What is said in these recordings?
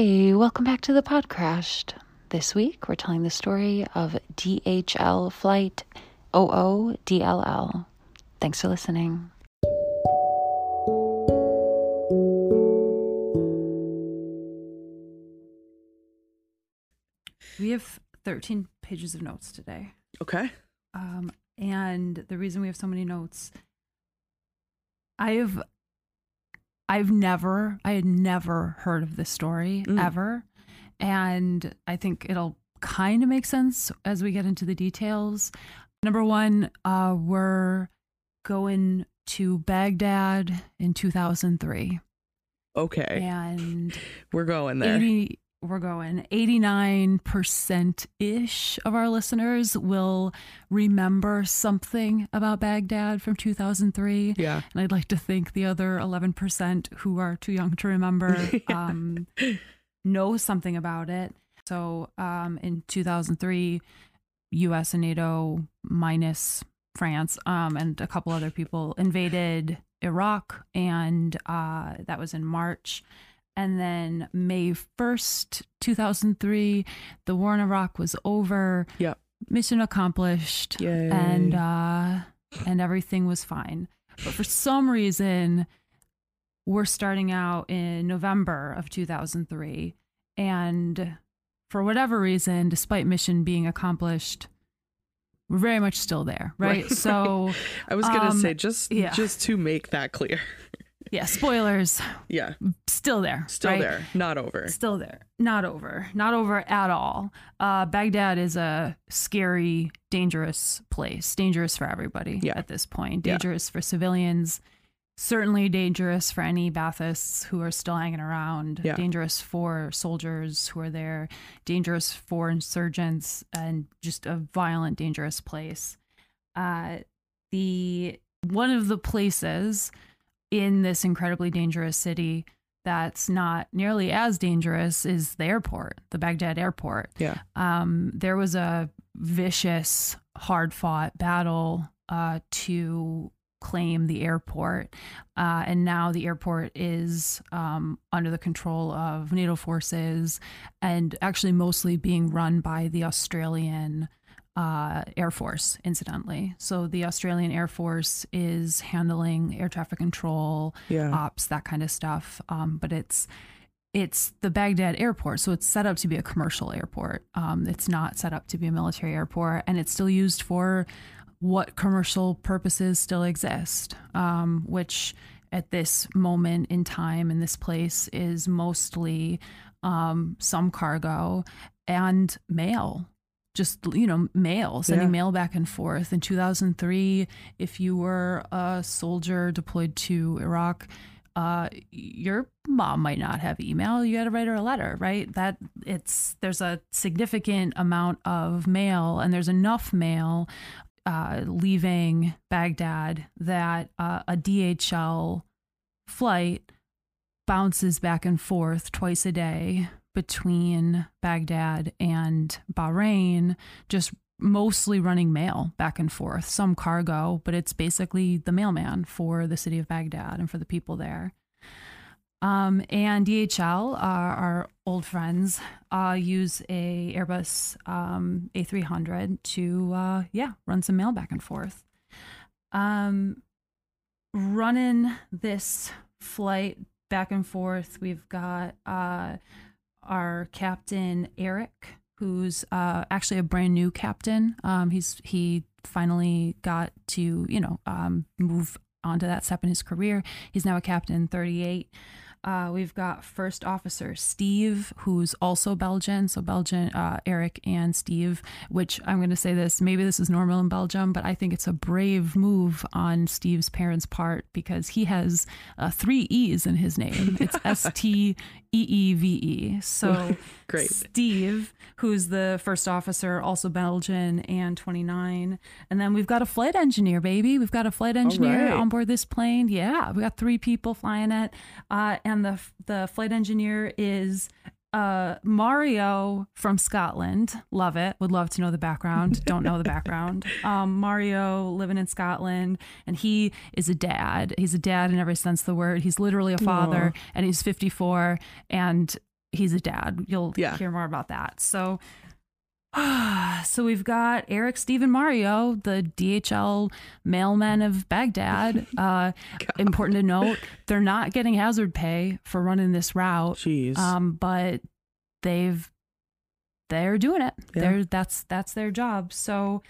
Hi, welcome back to the Pod Crashed. This week we're telling the story of DHL Flight OODLL. Thanks for listening. We have 13 pages of notes today. Okay. Um, and the reason we have so many notes, I've I've never I had never heard of this story Mm. ever. And I think it'll kind of make sense as we get into the details. Number one, uh, we're going to Baghdad in 2003. Okay. And We're going there. 80 we're going 89% ish of our listeners will remember something about Baghdad from 2003 Yeah. and I'd like to think the other 11% who are too young to remember um, know something about it. So um, in 2003, US and NATO minus France um, and a couple other people invaded Iraq, and uh, that was in March. And then May 1st, 2003, the war in Iraq was over. Yep. Mission accomplished Yay. and uh and everything was fine but for some reason we're starting out in november of 2003 and for whatever reason despite mission being accomplished we're very much still there right, Right. so I was gonna um, say just yeah. just to make that clear. Yeah spoilers yeah. still there Still right? there. Not over. Still there. Not over. Not over at all. Uh, Baghdad is a scary, dangerous place. Dangerous for everybody Yeah. at this point. Yeah. Dangerous for civilians. Certainly dangerous for any Baathists who are still hanging around. Yeah. Dangerous for soldiers who are there. Dangerous for insurgents and just a violent, dangerous place. Uh, the one of the places in this incredibly dangerous city that's not nearly as dangerous is the airport, the Baghdad airport. Yeah. Um, there was a vicious, hard fought battle uh, to claim the airport. Uh, and now the airport is um, under the control of NATO forces and actually mostly being run by the Australian uh, Air Force, incidentally. So the Australian Air Force is handling air traffic control, Yeah. ops, that kind of stuff. Um, but it's it's the Baghdad airport, so it's set up to be a commercial airport. Um, it's not set up to be a military airport, and it's still used for what commercial purposes still exist, um, which at this moment in time in this place is mostly um, some cargo and mail. Just you know, mail, sending Yeah. mail back and forth. In 2003, if you were a soldier deployed to Iraq, uh, your mom might not have email. You got to write her a letter, right? That it's there's a significant amount of mail, and there's enough mail uh, leaving Baghdad that uh, a DHL flight bounces back and forth twice a day between Baghdad and Bahrain, just mostly running mail back and forth, some cargo, but it's basically the mailman for the city of Baghdad and for the people there. Um, and DHL, uh, our old friends, uh, use a Airbus um, A300 to, uh, yeah, run some mail back and forth. Um, running this flight back and forth, we've got uh, our captain Eric, who's uh, actually a brand new captain. Um, he's he finally got to you know um, move onto that step in his career. He's now a captain, 38. Uh, we've got First Officer Steve, who's also Belgian. So Belgian, uh, Eric and Steve, which I'm going to say this, maybe this is normal in Belgium, but I think it's a brave move on Steve's parents' part because he has uh, three E's in his name. It's S T E E V E. So Great. Steve, who's the first officer, also Belgian and 29. And then we've got a flight engineer, baby. We've got a flight engineer right. on board this plane. Yeah, we got three people flying it. Uh, and the the flight engineer is uh, Mario from Scotland. Love it. Would love to know the background. Don't know the background. Um, Mario living in Scotland, and he is a dad. He's a dad in every sense of the word. He's literally a father, and he's 54. And he's a dad. You'll Yeah. hear more about that. So, so we've got Eric, Stephen, Mario, the DHL mailman of Baghdad. Uh, important to note, they're not getting hazard pay for running this route, Jeez. um, but they've they're doing it. Yeah. They're that's that's their job. So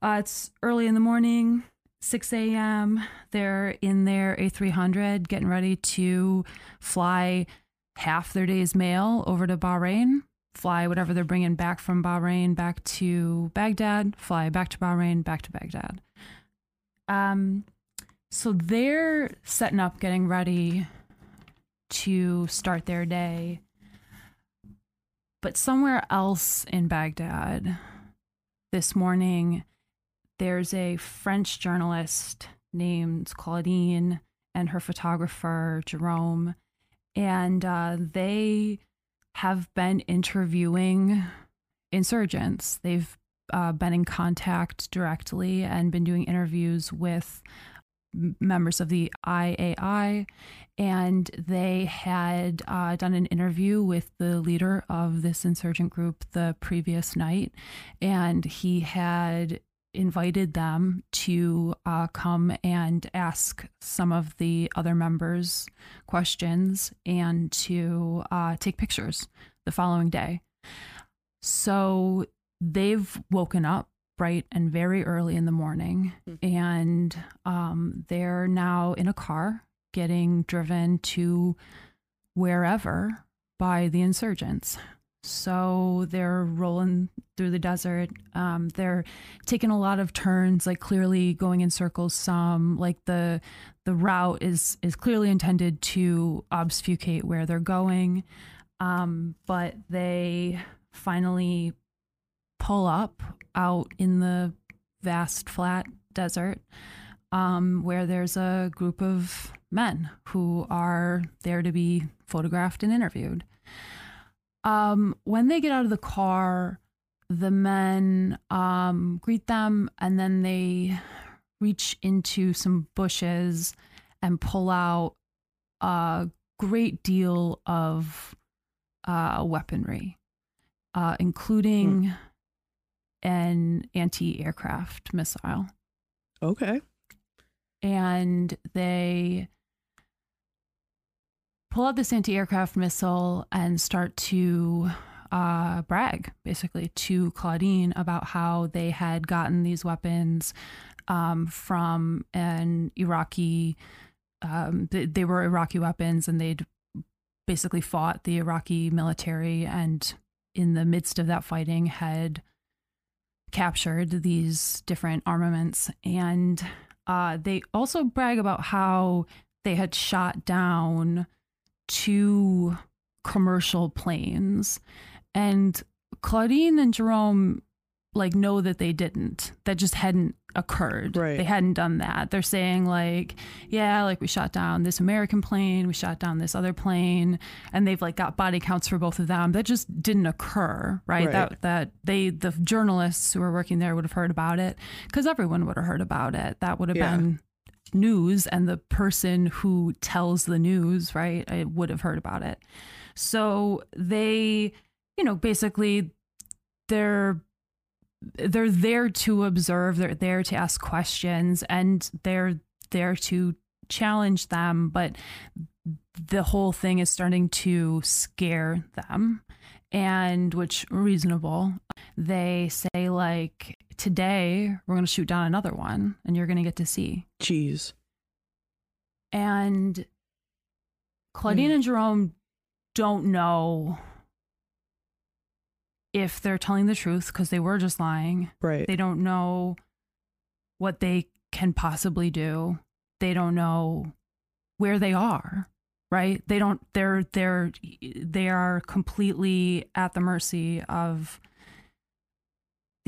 uh, it's early in the morning. 6 a.m. They're in their A300 getting ready to fly half their day's mail over to Bahrain, fly whatever they're bringing back from Bahrain back to Baghdad, fly back to Bahrain, back to Baghdad. Um, so they're setting up, getting ready to start their day. But somewhere else in Baghdad this morning, there's a French journalist named Claudine and her photographer, Jerome. And uh, they have been interviewing insurgents. They've uh, been in contact directly and been doing interviews with members of the IAI. And they had uh, done an interview with the leader of this insurgent group the previous night. And he had invited them to uh, come and ask some of the other members questions and to uh, take pictures the following day. So they've woken up bright and very early in the morning, and um, they're now in a car getting driven to wherever by the insurgents. So they're rolling through the desert. Um, they're taking a lot of turns, like clearly going in circles. Some like the the route is is clearly intended to obfuscate where they're going, um, but they finally pull up out in the vast flat desert um, where there's a group of men who are there to be photographed and interviewed. Um, when they get out of the car, the men um, greet them and then they reach into some bushes and pull out a great deal of uh, weaponry, uh, including an anti aircraft missile okay. and they pull out this anti-aircraft missile and start to uh, brag basically to Claudine about how they had gotten these weapons um, from an Iraqi. Um, they, they were Iraqi weapons, and they'd basically fought the Iraqi military, and in the midst of that fighting, had captured these different armaments and uh, they also brag about how they had shot down two commercial planes. And claudine and jerome like know that they didn't. That just hadn't occurred. Right. they hadn't done that. They're saying like yeah like we shot down this american plane we shot down this other plane and they've like got body counts for both of them. That just didn't occur right, Right. that that they the journalists who were working there would have heard about it because everyone would have heard about it. That would have Yeah. been news and the person who tells the news right I would have heard about it. So they you know basically they're they're there to observe they're there to ask questions and they're there to challenge them but the whole thing is starting to scare them. And which reasonable. They say like today we're going to shoot down another one and you're going to get to see Jeez. and Claudine Hmm. and Jerome don't know if they're telling the truth because they were just lying. Right. They don't know what they can possibly do. They don't know where they are, right? They don't they're they're they are completely at the mercy of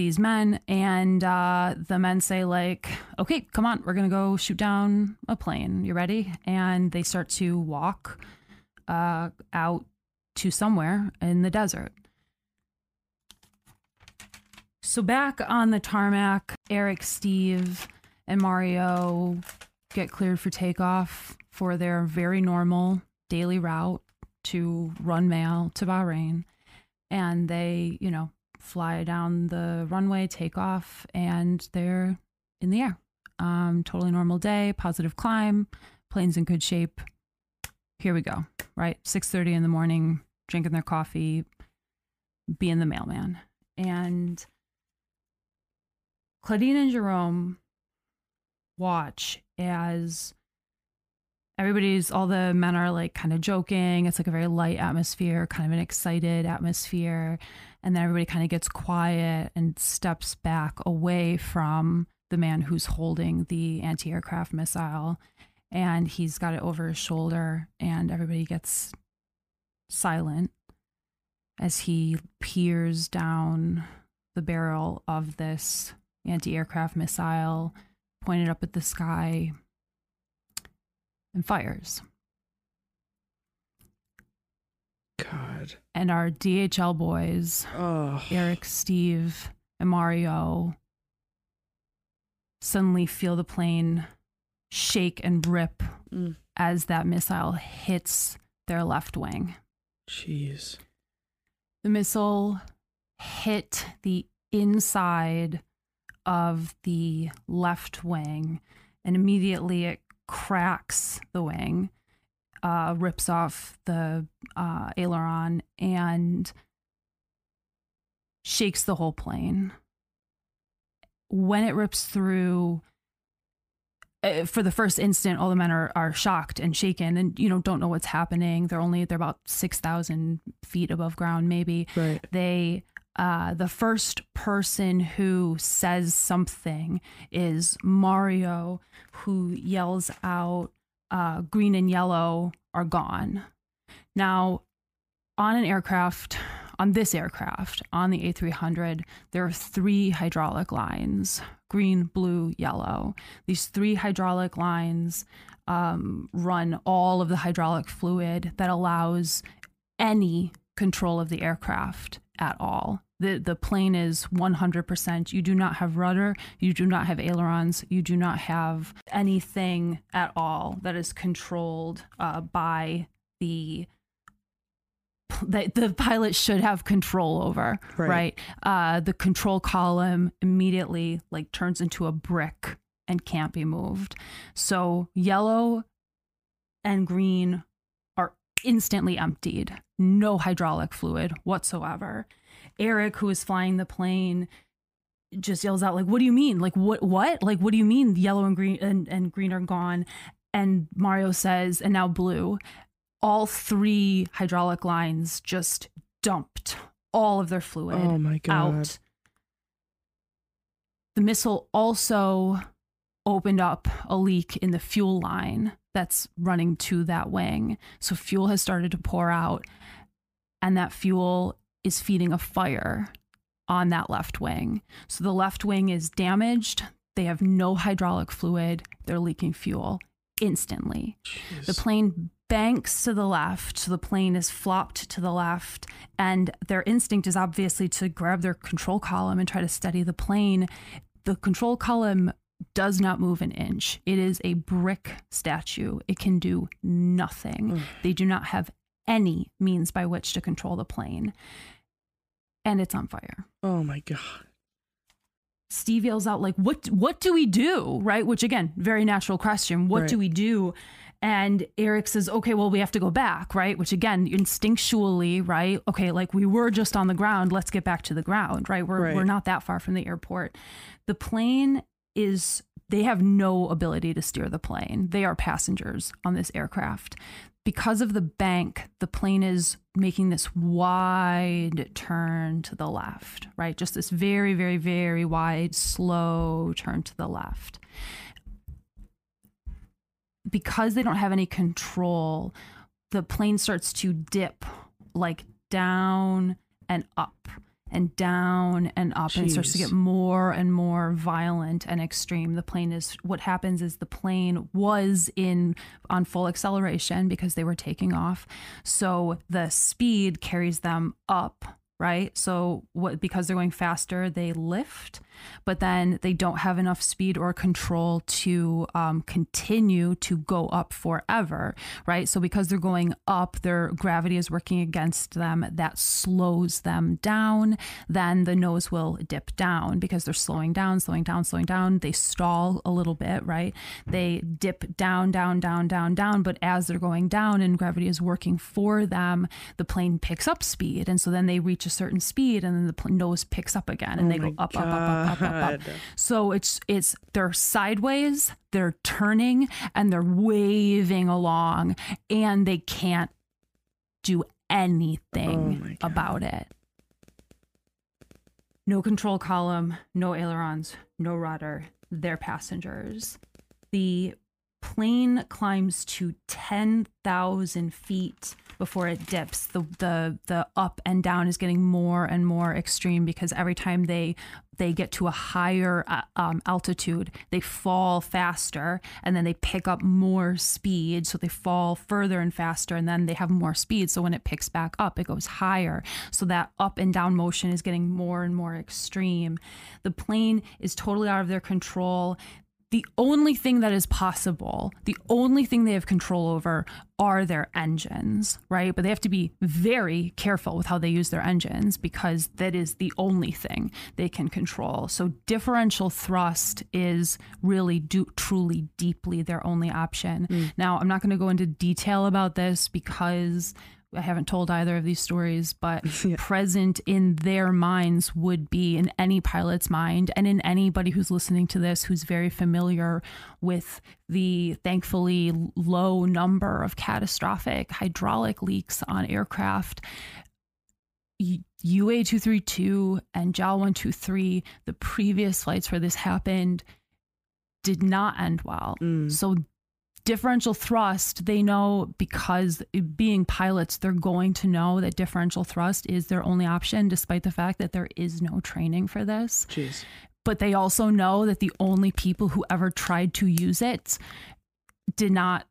these men and uh the men say like okay come on we're gonna go shoot down a plane. You ready? And they start to walk uh out to somewhere in the desert. So back on the tarmac eric steve and mario get cleared for takeoff for their very normal daily route to run mail to Bahrain. And they, you know, fly down the runway, take off, and they're in the air. Um, totally normal day, positive climb, plane's in good shape. Here we go, right? 6:30 in the morning, drinking their coffee, being the mailman. And Claudine and Jerome watch as everybody's all the men are like kind of joking. It's like a very light atmosphere kind of an excited atmosphere. And then everybody kind of gets quiet and steps back away from the man who's holding the anti-aircraft missile. And he's got it over his shoulder and everybody gets silent as he peers down the barrel of this anti-aircraft missile pointed up at the sky and fires. God. And our DHL boys, Oh. Eric, Steve, and Mario, suddenly feel the plane shake and rip Mm. as that missile hits their left wing. Jeez. The missile hit the inside of the left wing, and immediately it cracks the wing, uh, rips off the uh, aileron, and shakes the whole plane. When it rips through, uh, for the first instant, all the men are, are shocked and shaken and, you know, don't know what's happening. They're only, they're about 6,000 feet above ground, maybe Right. they uh, the first person who says something is Mario, who yells out, uh, "Green and yellow are gone." Now, on an aircraft, on this aircraft, on the A300, there are three hydraulic lines: green, blue, yellow. These three hydraulic lines um, run all of the hydraulic fluid that allows any control of the aircraft at all. The the plane is 100%. You do not have rudder, you do not have ailerons, you do not have anything at all that is controlled uh, by the that the pilot should have control over, Right. right? Uh, the control column immediately like turns into a brick and can't be moved. So yellow and green instantly emptied. No hydraulic fluid whatsoever. Eric, who is flying the plane, just yells out like, "What do you mean? Like what? What? Like what do you mean? Yellow and green and, and green are gone." And Mario says, "And now blue." All three hydraulic lines just dumped all of their fluid Oh my God. out. The missile also opened up a leak in the fuel line that's running to that wing. So fuel has started to pour out, and that fuel is feeding a fire on that left wing. So the left wing is damaged. They have no hydraulic fluid. They're leaking fuel instantly. Jeez. The plane banks to the left, so the plane is flopped to the left, and their instinct is obviously to grab their control column and try to steady the plane. The control column does not move an inch. It is a brick statue. It can do nothing. Ugh. They do not have any means by which to control the plane. And it's on fire. oh my God. Steve yells out like what what do we do right which again very natural question what do we do and Eric says okay well we have to go back right which again instinctually right okay like we were just on the ground let's get back to the ground right we're Right. we're not that far from the airport the plane is they have no ability to steer the plane they are passengers on this aircraft because of the bank, the plane is making this wide turn to the left, right? Just this very, very, very wide, slow turn to the left. Because they don't have any control, the plane starts to dip like down and up and down and up and it starts to get more and more violent and extreme. The plane is what happens is the plane was in on full acceleration because they were taking off. So the speed carries them up right so what because they're going faster they lift but then they don't have enough speed or control to um, continue to go up forever, right? So because they're going up, their gravity is working against them. That slows them down. Then the nose will dip down because they're slowing down, slowing down, slowing down. They stall a little bit, right? They dip down, down, down, down, down. But as they're going down and gravity is working for them, the plane picks up speed. And so then they reach a certain speed and then the pl- nose picks up again and Oh they go up, up, up, up, up, up, up. So it's it's they're sideways, they're turning, and they're waving along, and they can't do Oh anything God. about it. No control column, no ailerons, no rudder. They're passengers. The plane climbs to 10,000 feet before it dips. The, the the up and down is getting more and more extreme because every time they they get to a higher uh, um, altitude, they fall faster and then they pick up more speed. So they fall further and faster and then they have more speed. So when it picks back up, it goes higher. So that up and down motion is getting more and more extreme. The plane is totally out of their control the only thing that is possible, the only thing they have control over are their engines, right? But they have to be very careful with how they use their engines because that is the only thing they can control. So differential thrust is really do, truly deeply their only option. Mm. Now, I'm not going to go into detail about this because I haven't told either of these stories, but present in their minds would be in any pilot's mind and in anybody who's listening to this who's very familiar with the thankfully low number of catastrophic hydraulic leaks on aircraft. UA 232 and JAL 123, the previous flights where this happened, did not end well. Mm. So differential thrust they know because being pilots they're going to know that differential thrust is their only option despite the fact that there is no training for this Jeez. but they also know that the only people who ever tried to use it did not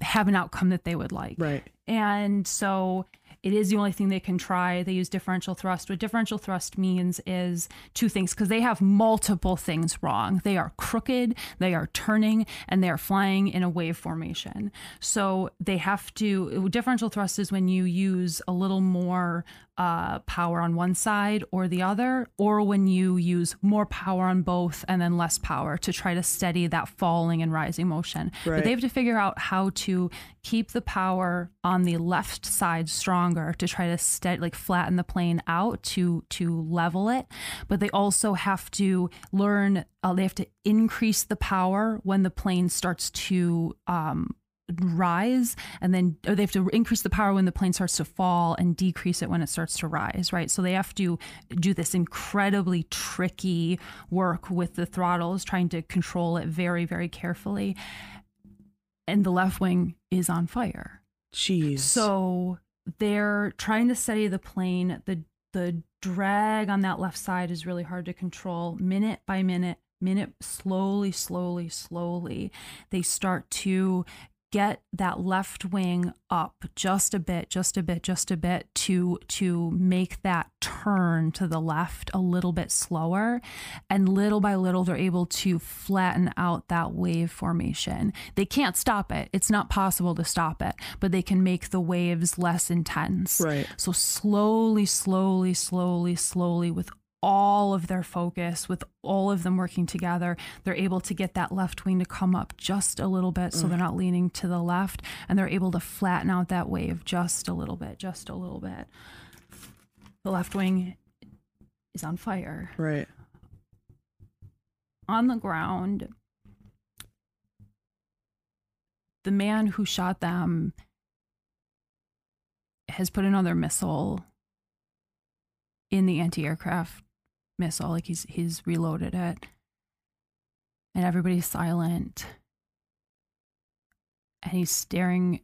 have an outcome that they would like Right. and so it is the only thing they can try. They use differential thrust. What differential thrust means is two things because they have multiple things wrong. They are crooked, they are turning, and they are flying in a wave formation. So they have to, differential thrust is when you use a little more uh, power on one side or the other, or when you use more power on both and then less power to try to steady that falling and rising motion. But they have to figure out how to keep the power on the left side stronger to try to steady, like flatten the plane out to to level it. But they also have to learn. Uh, they have to increase the power when the plane starts to um, rise and then or they have to increase the power when the plane starts to fall and decrease it when it starts to rise right so they have to do this incredibly tricky work with the throttles trying to control it very very carefully and the left wing is on fire Jeez. so they're trying to steady the plane. The the drag on that left side is really hard to control. Minute by minute, minute slowly, slowly, slowly, they start to get that left wing up just a bit, just a bit, just a bit to to make that turn to the left a little bit slower and little by little they're able to flatten out that wave formation. They can't stop it. It's not possible to stop it, but they can make the waves less intense. Right. So slowly, slowly, slowly, slowly with all of their focus, with all of them working together, they're able to get that left wing to come up just a little bit so mm. they're not leaning to the left and they're able to flatten out that wave just a little bit, just a little bit. The left wing is on fire. Right. On the ground, the man who shot them has put another missile in the anti-aircraft missile like he's he's reloaded it and everybody's silent and he's staring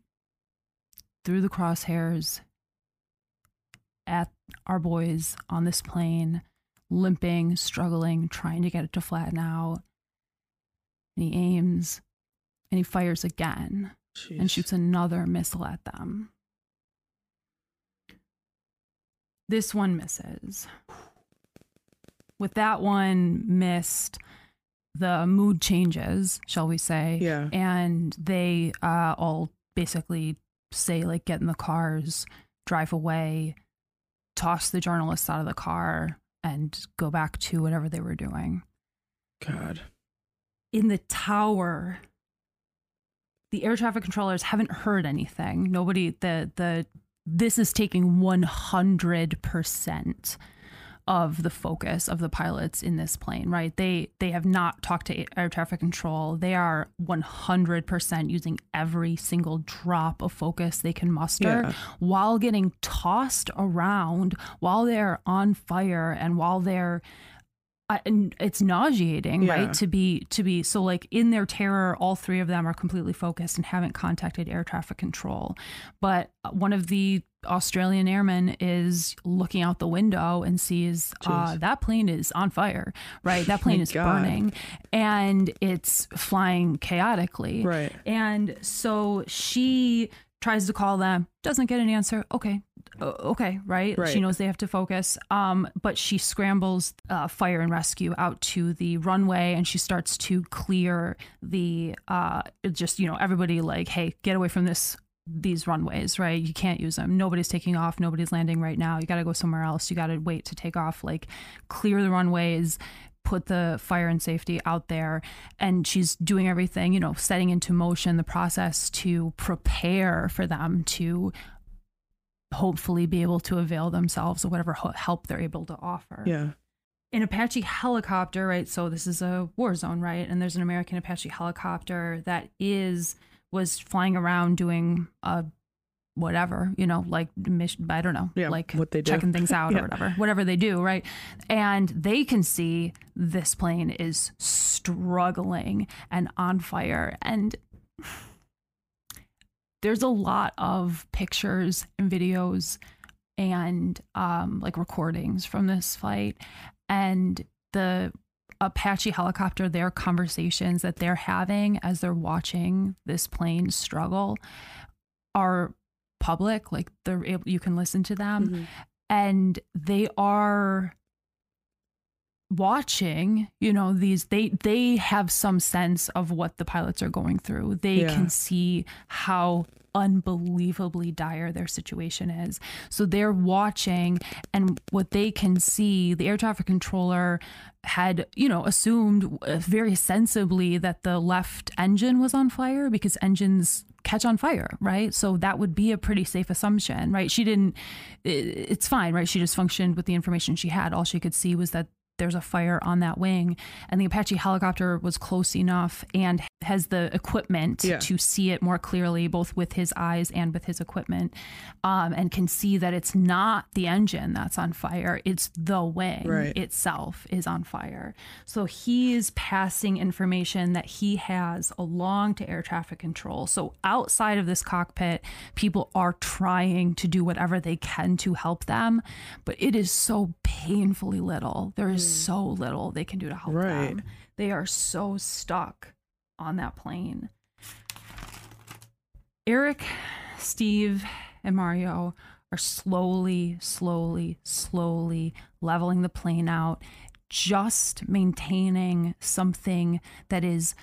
through the crosshairs at our boys on this plane limping struggling trying to get it to flatten out and he aims and he fires again Jeez. and shoots another missile at them. This one misses. With that one missed the mood changes shall we say Yeah. and they uh, all basically say like get in the cars drive away toss the journalists out of the car and go back to whatever they were doing God. in the tower the air traffic controllers haven't heard anything nobody the the this is taking 100% of the focus of the pilots in this plane right they they have not talked to air traffic control they are 100% using every single drop of focus they can muster Yeah. while getting tossed around while they're on fire and while they're I- and it's nauseating Yeah. right to be to be so like in their terror all three of them are completely focused and haven't contacted air traffic control but one of the australian airmen is looking out the window and sees uh, that plane is on fire right that plane is God. burning and it's flying chaotically Right. and so she tries to call them, doesn't get an answer. Okay. Okay, right? Right. She knows they have to focus. Um, but she scrambles uh, fire and rescue out to the runway and she starts to clear the uh, just, you know, everybody like, hey, get away from this these runways, right? You can't use them. Nobody's taking off. Nobody's landing right now. You got to go somewhere else. You got to wait to take off. Like, clear the runways, put the fire and safety out there. And she's doing everything, you know, setting into motion the process to prepare for them to hopefully be able to avail themselves of whatever help they're able to offer Yeah. an Apache helicopter, right? So this is a war zone, right? And there's an American Apache helicopter that is was flying around doing uh whatever, you know, like mission I don't know, Yeah, like what they do. checking things out Yeah. or whatever. Whatever they do, right? And they can see this plane is struggling and on fire and there's a lot of pictures and videos and um, like recordings from this flight and the apache helicopter their conversations that they're having as they're watching this plane struggle are public like they're able, you can listen to them Mhm. and they are watching you know these they they have some sense of what the pilots are going through they Yeah. can see how unbelievably dire their situation is so they're watching and what they can see the air traffic controller had you know assumed uh, very sensibly that the left engine was on fire because engines catch on fire right? So that would be a pretty safe assumption right? She didn't it's fine right? She just functioned with the information she had. All she could see was that there's a fire on that wing and the apache helicopter was close enough and has the equipment Yeah. to see it more clearly both with his eyes and with his equipment um, and can see that it's not the engine that's on fire it's the wing Right. itself is on fire so he is passing information that he has along to air traffic control so outside of this cockpit people are trying to do whatever they can to help them but it is so painfully little there is so little they can do to help Right. them they are so stuck on that plane Eric, Steve, and Mario are slowly, slowly, slowly leveling the plane out, just maintaining something that is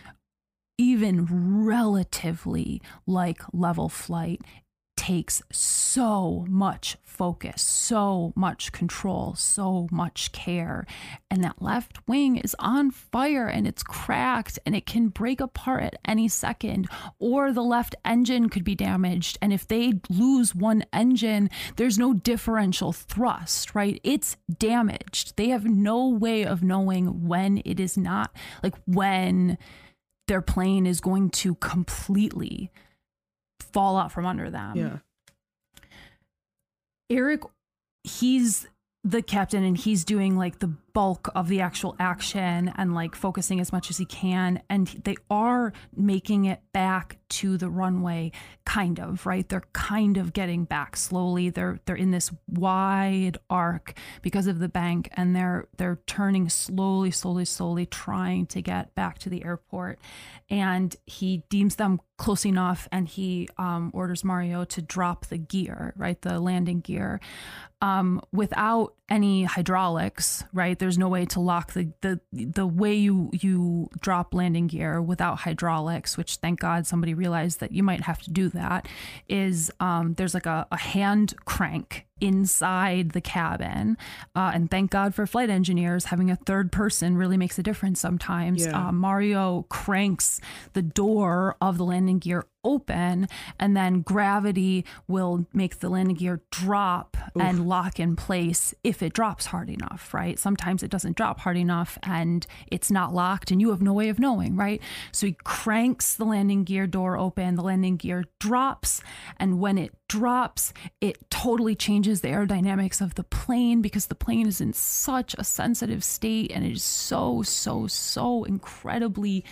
even relatively like level flight takes so much focus, so much control, so much care. And that left wing is on fire and it's cracked and it can break apart at any second, or the left engine could be damaged. And if they lose one engine, there's no differential thrust, right? It's damaged. They have no way of knowing when it is not, like when their plane is going to completely fall out from under them. Yeah. Eric, he's the captain and he's doing like the bulk of the actual action and like focusing as much as he can. And they are making it back to the runway, kind of, right? They're kind of getting back slowly. They're they're in this wide arc because of the bank and they're they're turning slowly, slowly, slowly, trying to get back to the airport. And he deems them close enough and he um, orders Mario to drop the gear, right? The landing gear. Um, without any hydraulics, right? There's no way to lock the the the way you you drop landing gear without hydraulics, which thank God somebody realized that you might have to do that. Is um, there's like a, a hand crank inside the cabin, uh, and thank God for flight engineers having a third person really makes a difference sometimes. Yeah. Uh, Mario cranks the door of the landing gear open and then gravity will make the landing gear drop and lock in place if it drops hard enough right sometimes it doesn't drop hard enough and it's not locked and you have no way of knowing right so he cranks the landing gear door open the landing gear drops and when it drops it totally changes the aerodynamics of the plane because the plane is in such a sensitive state and it is so so so incredibly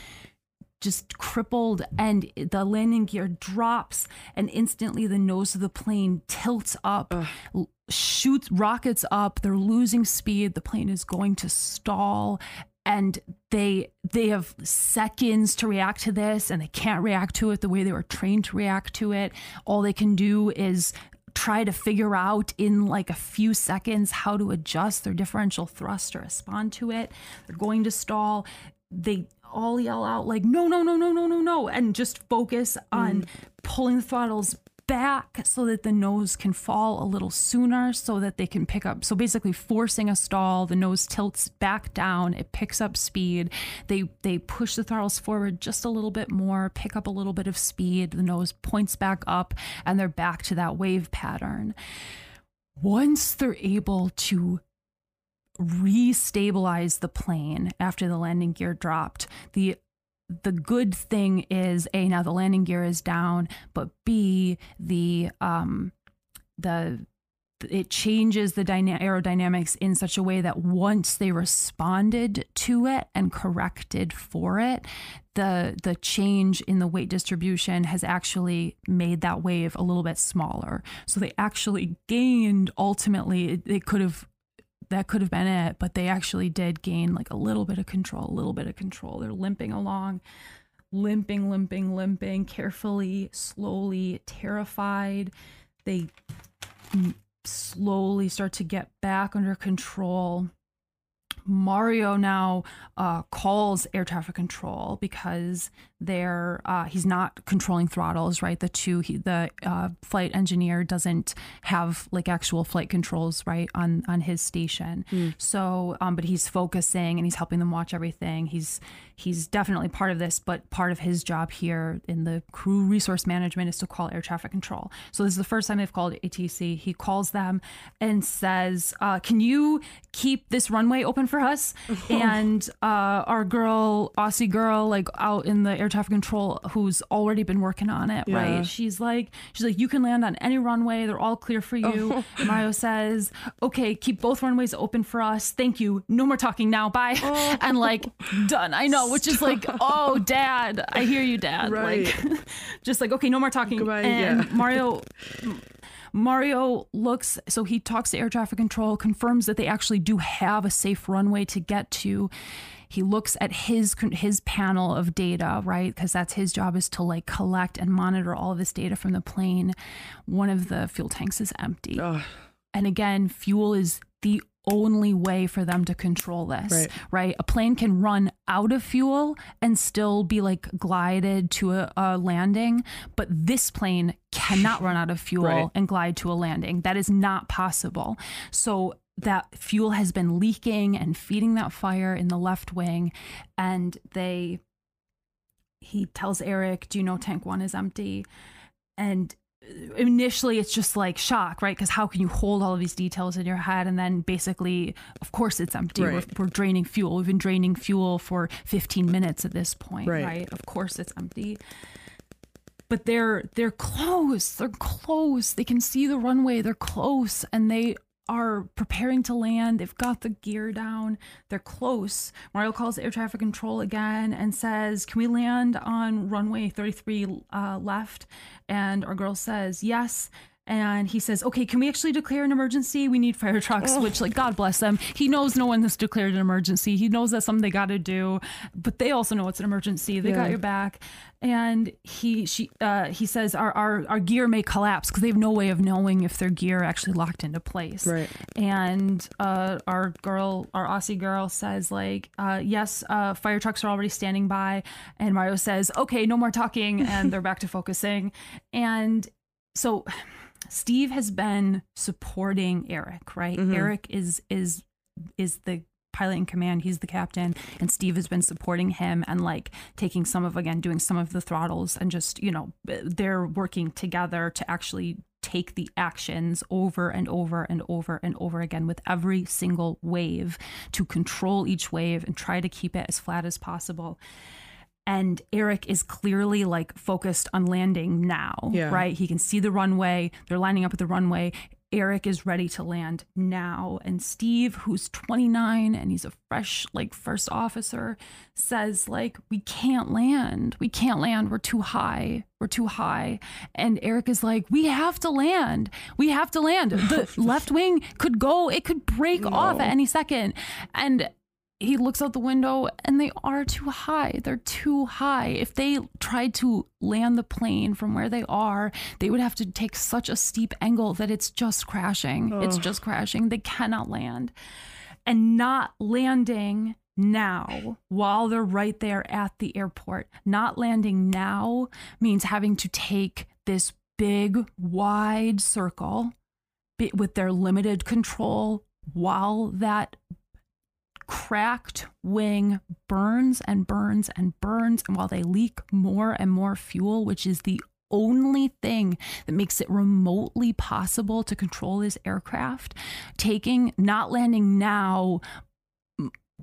just crippled and the landing gear drops and instantly the nose of the plane tilts up l- shoots rockets up they're losing speed the plane is going to stall and they they have seconds to react to this and they can't react to it the way they were trained to react to it. All they can do is try to figure out in like a few seconds how to adjust their differential thrust to respond to it. They're going to stall. They all yell out like no no no no no no no and just focus on mm. pulling the throttles back so that the nose can fall a little sooner so that they can pick up. So basically forcing a stall the nose tilts back down it picks up speed. They they push the throttles forward just a little bit more pick up a little bit of speed. The nose points back up and they're back to that wave pattern. Once they're able to restabilize the plane after the landing gear dropped. The the good thing is a now the landing gear is down, but b the um the it changes the dyna- aerodynamics in such a way that once they responded to it and corrected for it the the change in the weight distribution has actually made that wave a little bit smaller. So they actually gained ultimately they could have that could have been it, but they actually did gain like a little bit of control, a little bit of control. They're limping along, limping, limping, limping, carefully, slowly, terrified. They mm, slowly start to get back under control. Mario now uh, calls air traffic control because they're uh, he's not controlling throttles, right? The two he, the uh, flight engineer doesn't have like actual flight controls, right, on on his station. So, um, but he's focusing and he's helping them watch everything. He's he's definitely part of this, but part of his job here in the crew resource management is to call air traffic control. So this is the first time they've called ATC. He calls them and says, uh, "Can you keep this runway open for us?" and uh, our girl, Aussie girl, like out in the air traffic control, who's already been working on it, Yeah. right? She's like, she's like, "You can land on any runway. They're all clear for you." Mario says, "Okay, keep both runways open for us. Thank you. No more talking now. Bye." And like, done. I know, which is like, oh, dad, I hear you, dad. Right. Like, just like, okay, no more talking. Goodbye, and yeah. Mario. Mario looks, so he talks to air traffic control, confirms that they actually do have a safe runway to get to. He looks at his his panel of data, right? Because that's his job is to like collect and monitor all of this data from the plane. One of the fuel tanks is empty. Ugh. And again, fuel is the only way for them to control this, Right. right? A plane can run out of fuel and still be like glided to a, a landing, but this plane cannot run out of fuel Right. and glide to a landing. That is not possible. So that fuel has been leaking and feeding that fire in the left wing, and they he tells Eric, "Do you know tank one is empty?" And initially it's just like shock, right? Because how can you hold all of these details in your head and then basically, of course, it's empty. We're, we're draining fuel. We've been draining fuel for 15 minutes at this point, Right. right? Of course, it's empty. But they're they're close. They're close. They can see the runway. They're close, and they are preparing to land. They've got the gear down. They're close. Mario calls air traffic control again and says, "Can we land on runway 33 uh, left?" And our girl says, "Yes." And he says, "Okay, can we actually declare an emergency? We need fire trucks." Which, like, God bless them. He knows no one has declared an emergency. He knows that's something they got to do, but they also know it's an emergency. They Yeah. got your back. And he she uh, he says, "Our our our gear may collapse because they have no way of knowing if their gear actually locked into place." Right. And uh, our girl, our Aussie girl, says like, uh, "Yes, uh, fire trucks are already standing by." And Mario says, "Okay, no more talking," and they're back to focusing. And so Steve has been supporting Eric, right? Mm-hmm. Eric is is is the pilot in command. He's the captain, and Steve has been supporting him and like taking some of again doing some of the throttles and just you know they're working together to actually take the actions over and over and over and over again with every single wave to control each wave and try to keep it as flat as possible and Eric is clearly like focused on landing now, Yeah. right? He can see the runway. They're lining up at the runway. Eric is ready to land now. And Steve, who's 29 and he's a fresh, like, first officer, says, like, we can't land. We can't land. We're too high. We're too high. And Eric is like, we have to land. We have to land. The left wing could go, it could break off at any second. And he looks out the window and they are too high. They're too high. If they tried to land the plane from where they are, they would have to take such a steep angle that it's just crashing. It's just crashing. They cannot land. And not landing now while they're right there at the airport, not landing now means having to take this big, wide circle with their limited control while that cracked wing burns and burns and burns. And while they leak more and more fuel, which is the only thing that makes it remotely possible to control this aircraft, taking, not landing now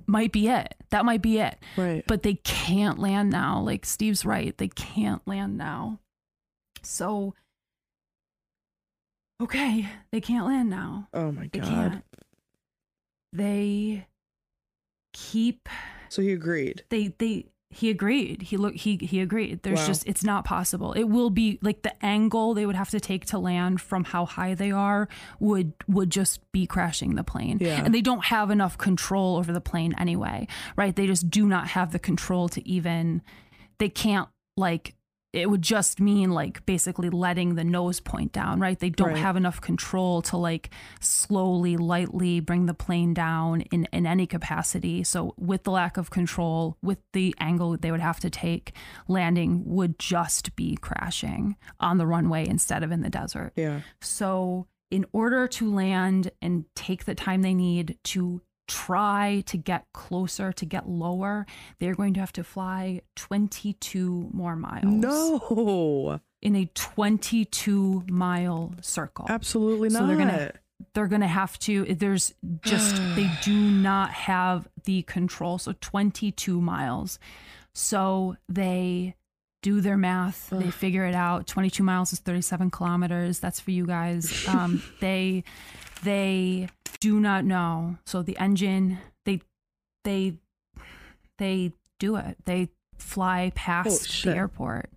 might be it. That might be it. Right. But they can't land now. Like Steve's right. They can't land now. So, okay, they can't land now. oh my They god. can't. They keep So he agreed. they they he agreed. He look he he agreed. There's Wow. just it's not possible. It will be like the angle they would have to take to land from how high they are would would just be crashing the plane. Yeah. And they don't have enough control over the plane anyway, right? They just do not have the control to even they can't like it would just mean like basically letting the nose point down, right? They don't Right. have enough control to like slowly, lightly bring the plane down in, in any capacity. So, with the lack of control, with the angle they would have to take, landing would just be crashing on the runway instead of in the desert. Yeah. So, in order to land and take the time they need to try to get closer, to get lower, they're going to have to fly 22 more miles No. in a 22 mile circle. Absolutely not. So they're gonna they're gonna have to. There's just they do not have the control. So 22 miles. So they do their math. They figure it out. 22 miles is 37 kilometers. That's for you guys. Um, they they do not know. So the engine they they they do it. They fly past the airport.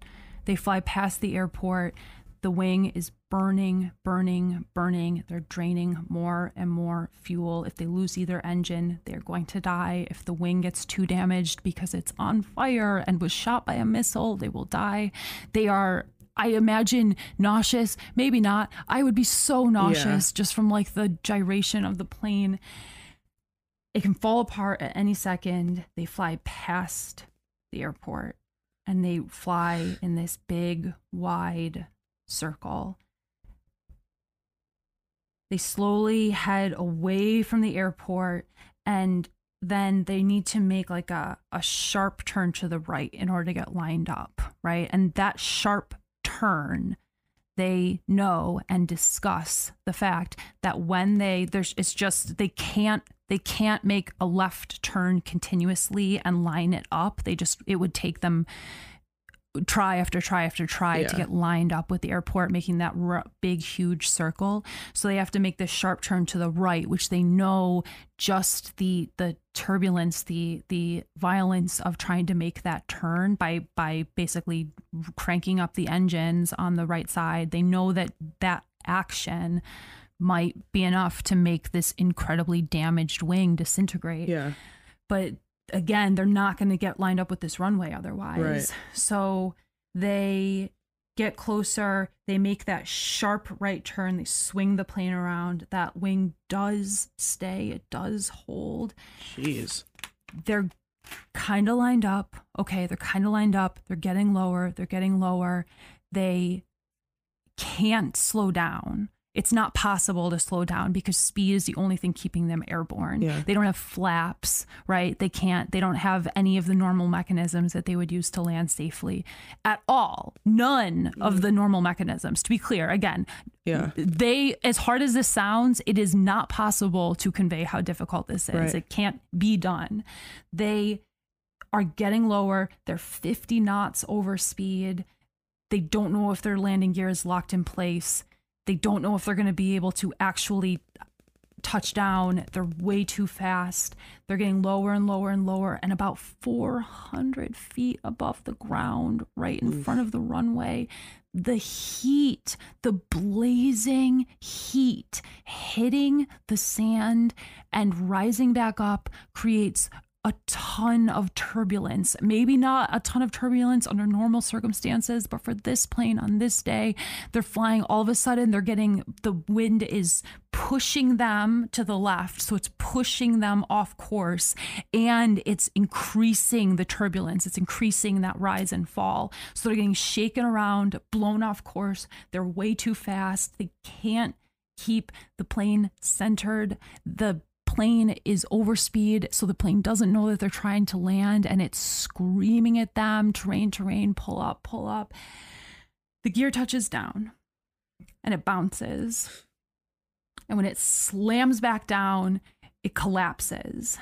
They fly past the airport. The wing is burning, burning, burning. They're draining more and more fuel. If they lose either engine, they're going to die. If the wing gets too damaged because it's on fire and was shot by a missile, they will die. They are I imagine nauseous, maybe not. I would be so nauseous just from like the gyration of the plane. It can fall apart at any second. They fly past the airport and they fly in this big, wide circle. They slowly head away from the airport and then they need to make like a, a sharp turn to the right in order to get lined up, right? And that sharp turn, they know and discuss the fact that when they there's it's just they can't they can't make a left turn continuously and line it up. They just it would take them try after try after try to get lined up with the airport, making that r- big, huge circle. So they have to make this sharp turn to the right, which they know just the the turbulence, the the violence of trying to make that turn by by basically cranking up the engines on the right side. They know that that action might be enough to make this incredibly damaged wing disintegrate. Yeah. But again, they're not going to get lined up with this runway otherwise. Right. So they get closer, they make that sharp right turn, they swing the plane around. That wing does stay, it does hold. Jeez. They're kind of lined up. Okay, they're kind of lined up. They're getting lower, they're getting lower. They can't slow down. It's not possible to slow down because speed is the only thing keeping them airborne. Yeah. They don't have flaps, right? They can't, they don't have any of the normal mechanisms that they would use to land safely at all. None of mm. the normal mechanisms. To be clear, again, Yeah. they, as hard as this sounds, it is not possible to convey how difficult this is. Right. It can't be done. They are getting lower. They're 50 knots over speed. They don't know if their landing gear is locked in place. They don't know if they're going to be able to actually touch down. They're way too fast. They're getting lower and lower and lower, and about 400 feet above the ground, right in front of the runway. The heat, the blazing heat hitting the sand and rising back up creates a ton of turbulence. Maybe not a ton of turbulence under normal circumstances, but for this plane on this day, they're flying all of a sudden, they're getting the wind is pushing them to the left. So it's pushing them off course and it's increasing the turbulence. It's increasing that rise and fall. So they're getting shaken around, blown off course. They're way too fast. They can't keep the plane centered. The plane is overspeed, so the plane doesn't know that they're trying to land and it's screaming at them terrain, terrain, pull up, pull up. The gear touches down and it bounces. And when it slams back down, it collapses.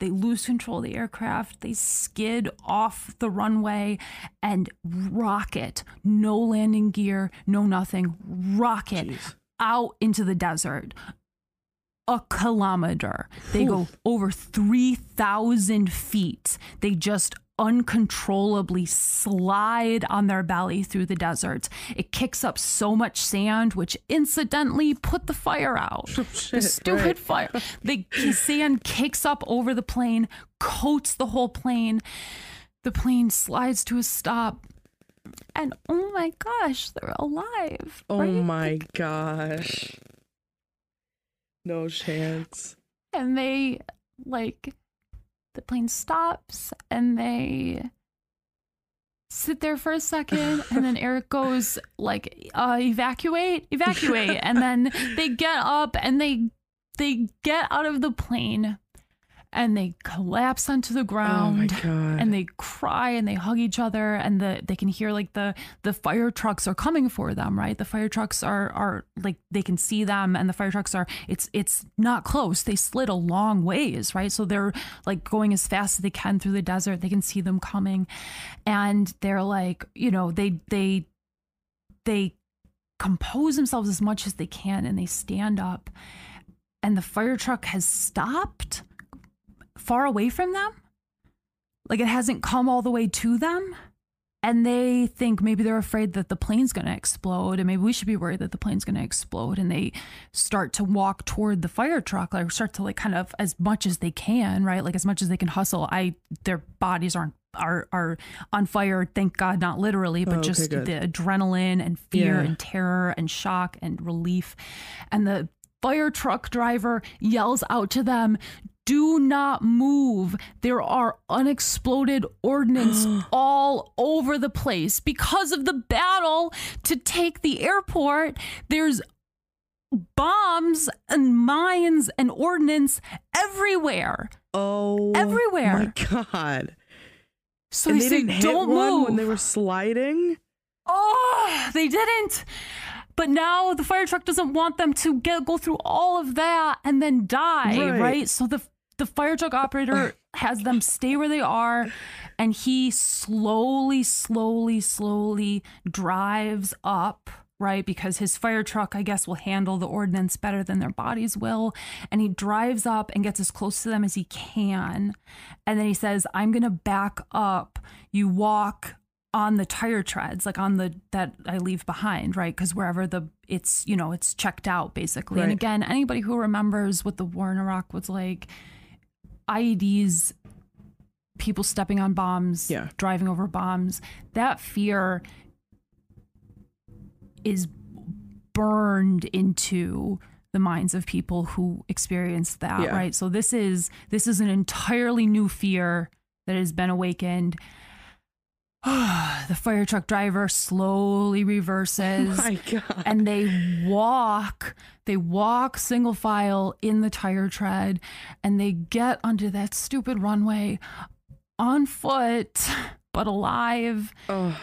They lose control of the aircraft. They skid off the runway and rocket, no landing gear, no nothing, rocket Jeez. out into the desert. A kilometer. They go over 3,000 feet. They just uncontrollably slide on their belly through the desert. It kicks up so much sand, which incidentally put the fire out. Oh, the shit, stupid right. fire. The sand kicks up over the plane, coats the whole plane. The plane slides to a stop. And oh my gosh, they're alive. Oh right? my gosh. No chance. and they like the plane stops and they sit there for a second and then Eric goes like uh evacuate evacuate and then they get up and they they get out of the plane and they collapse onto the Oh ground god. and they cry and they hug each other and the they can hear like the the fire trucks are coming for them right? The fire trucks are are like they can see them and the fire trucks are it's it's not close. They slid a long ways right? So they're like going as fast as they can through the desert. They can see them coming and they're like you know they they they compose themselves as much as they can and they stand up. And the fire truck has stopped far away from them? Like it hasn't come all the way to them? And they think maybe they're afraid that the plane's going to explode and maybe we should be worried that the plane's going to explode and they start to walk toward the fire truck like start to like kind of as much as they can right? Like as much as they can hustle. I their bodies aren't are are on fire thank god not literally but Oh, okay, just good. the adrenaline and fear Yeah. and terror and shock and relief. And the fire truck driver yells out to them do not move. There are unexploded ordnance all over the place because of the battle to take the airport. There's bombs and mines and ordnance everywhere. oh everywhere. my god. So and they, they say, didn't hit don't one move. when they were sliding? Oh, they didn't. But now the fire truck doesn't want them to get go through all of that and then die, Right. right? So the the fire truck operator has them stay where they are and he slowly slowly slowly drives up right? Because his fire truck i guess will handle the ordnance better than their bodies will. And he drives up and gets as close to them as he can. And then he says i'm going to back up. You walk on the tire treads like on the that i leave behind right? Because wherever the it's you know it's checked out basically. And again anybody who remembers what the war in iraq was like ieds people stepping on bombs Yeah. driving over bombs that fear is burned into the minds of people who experience that Yeah. right so this is this is an entirely new fear that has been awakened the fire truck driver slowly reverses Oh My God. and they walk they walk single file in the tire tread and they get onto that stupid runway on foot but alive oh,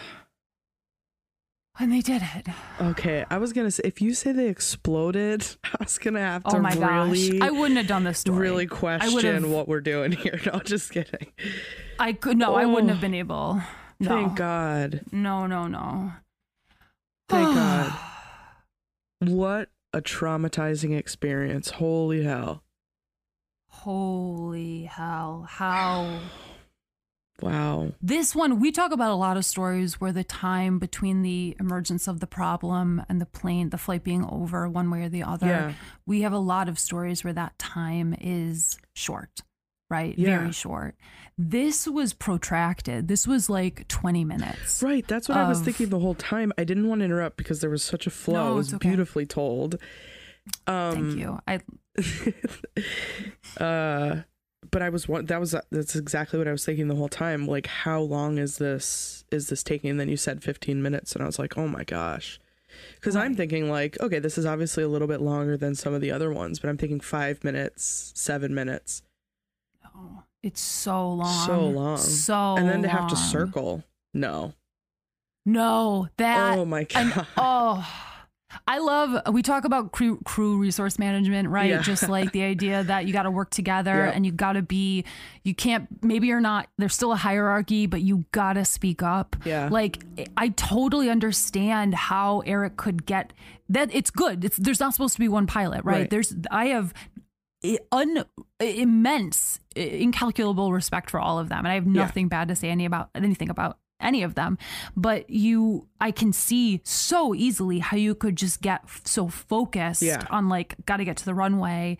and they did it okay. I was gonna say if you say they exploded, I was gonna have to oh my really, gosh i wouldn't have done this story really question what we're doing here. No, just kidding. i could no i wouldn't Oh. have been able no Thank God. no no no Thank God. What a traumatizing experience. Holy hell. holy hell how Wow. This one, we talk about a lot of stories where the time between the emergence of the problem and the plane, the flight being over one way or the other, Yeah. we have a lot of stories where that time is short, right? Yeah. Very short. This was protracted. This was like 20 minutes. Right. That's what I was thinking the whole time. I didn't want to interrupt because there was such a flow. No, it was okay. beautifully told. Um, Thank you. I uh but i was one that was that's exactly what i was thinking the whole time like how long is this is this taking and then you said 15 minutes and i was like oh my gosh because i'm thinking like okay this is obviously a little bit longer than some of the other ones but i'm thinking five minutes seven minutes it's so long. So long. So and then to have to long. circle no No, that oh my and god oh i love we talk about crew, crew resource management right Yeah. just like the idea that you got to work together Yeah. and you got to be you can't maybe you're not there's still a hierarchy but you got to speak up Yeah. like i totally understand how eric could get that it's good it's there's not supposed to be one pilot right, Right. there's i have un immense incalculable respect for all of them and i have Yeah. nothing bad to say any about anything about any of them but you i can see so easily how you could just get f- so focused Yeah. on like got to get to the runway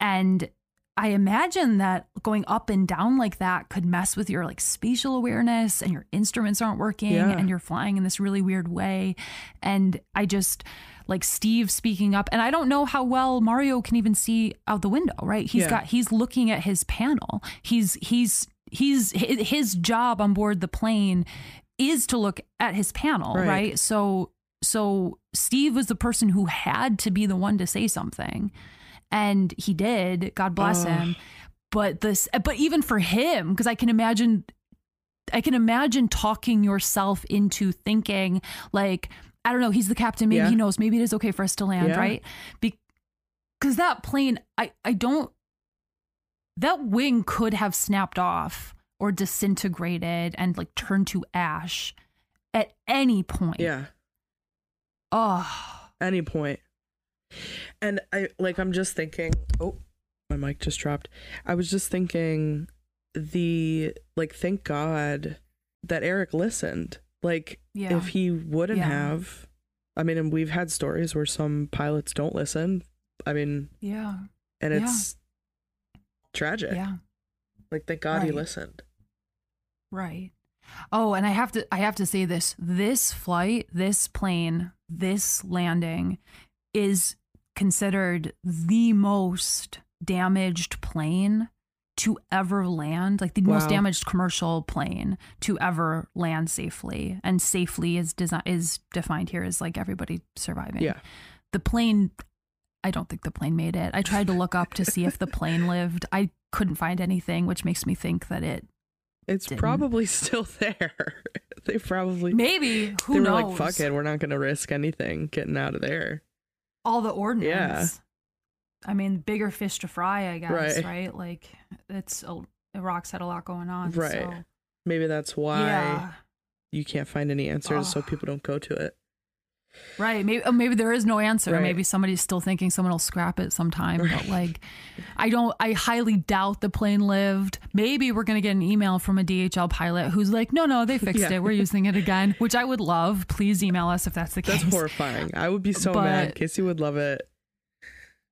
and i imagine that going up and down like that could mess with your like spatial awareness and your instruments aren't working Yeah. and you're flying in this really weird way and i just like steve speaking up. And i don't know how well mario can even see out the window right? He's Yeah. got he's looking at his panel. He's he's he's his job on board the plane is to look at his panel Right. right, so so steve was the person who had to be the one to say something. And he did. God bless Ugh. him. But this but even for him because i can imagine i can imagine talking yourself into thinking like i don't know he's the captain maybe Yeah. he knows maybe it is okay for us to land Yeah. right because that plane i i don't that wing could have snapped off or disintegrated and like turned to ash at any point yeah oh any point. And I like I'm just thinking, oh, my mic just dropped. I was just thinking the like thank God that Eric listened. Like yeah if he wouldn't Yeah. have I mean, and we've had stories where some pilots don't listen. I mean, yeah and Yeah. it's tragic. yeah Like thank God he listened. Right. Oh, and I have to I have to say this. This flight, this plane, this landing is considered the most damaged plane to ever land, like the most damaged commercial plane to ever land safely. And safely is design is defined here as like everybody surviving. Yeah. The plane I don't think the plane made it. I tried to look up to see if the plane lived. I couldn't find anything, which makes me think that it It's Didn't. probably still there. they probably maybe who they were like, fuck it, we're not gonna risk anything getting out of there. all the ordnance. I mean, bigger fish to fry, I guess. Right. Right? Like it's a, Iraq's had a lot going on. Right. So, Maybe that's why yeah. you can't find any answers, so people don't go to it. Right. Maybe uh, maybe there is no answer. Right. Maybe somebody's still thinking someone will scrap it sometime. But like I don't I highly doubt the plane lived. Maybe we're gonna get an email from a DHL pilot who's like, no, no, they fixed Yeah. it. We're using it again. Which I would love. Please email us if that's the That's case. That's horrifying. I would be so But- mad. Casey would love it.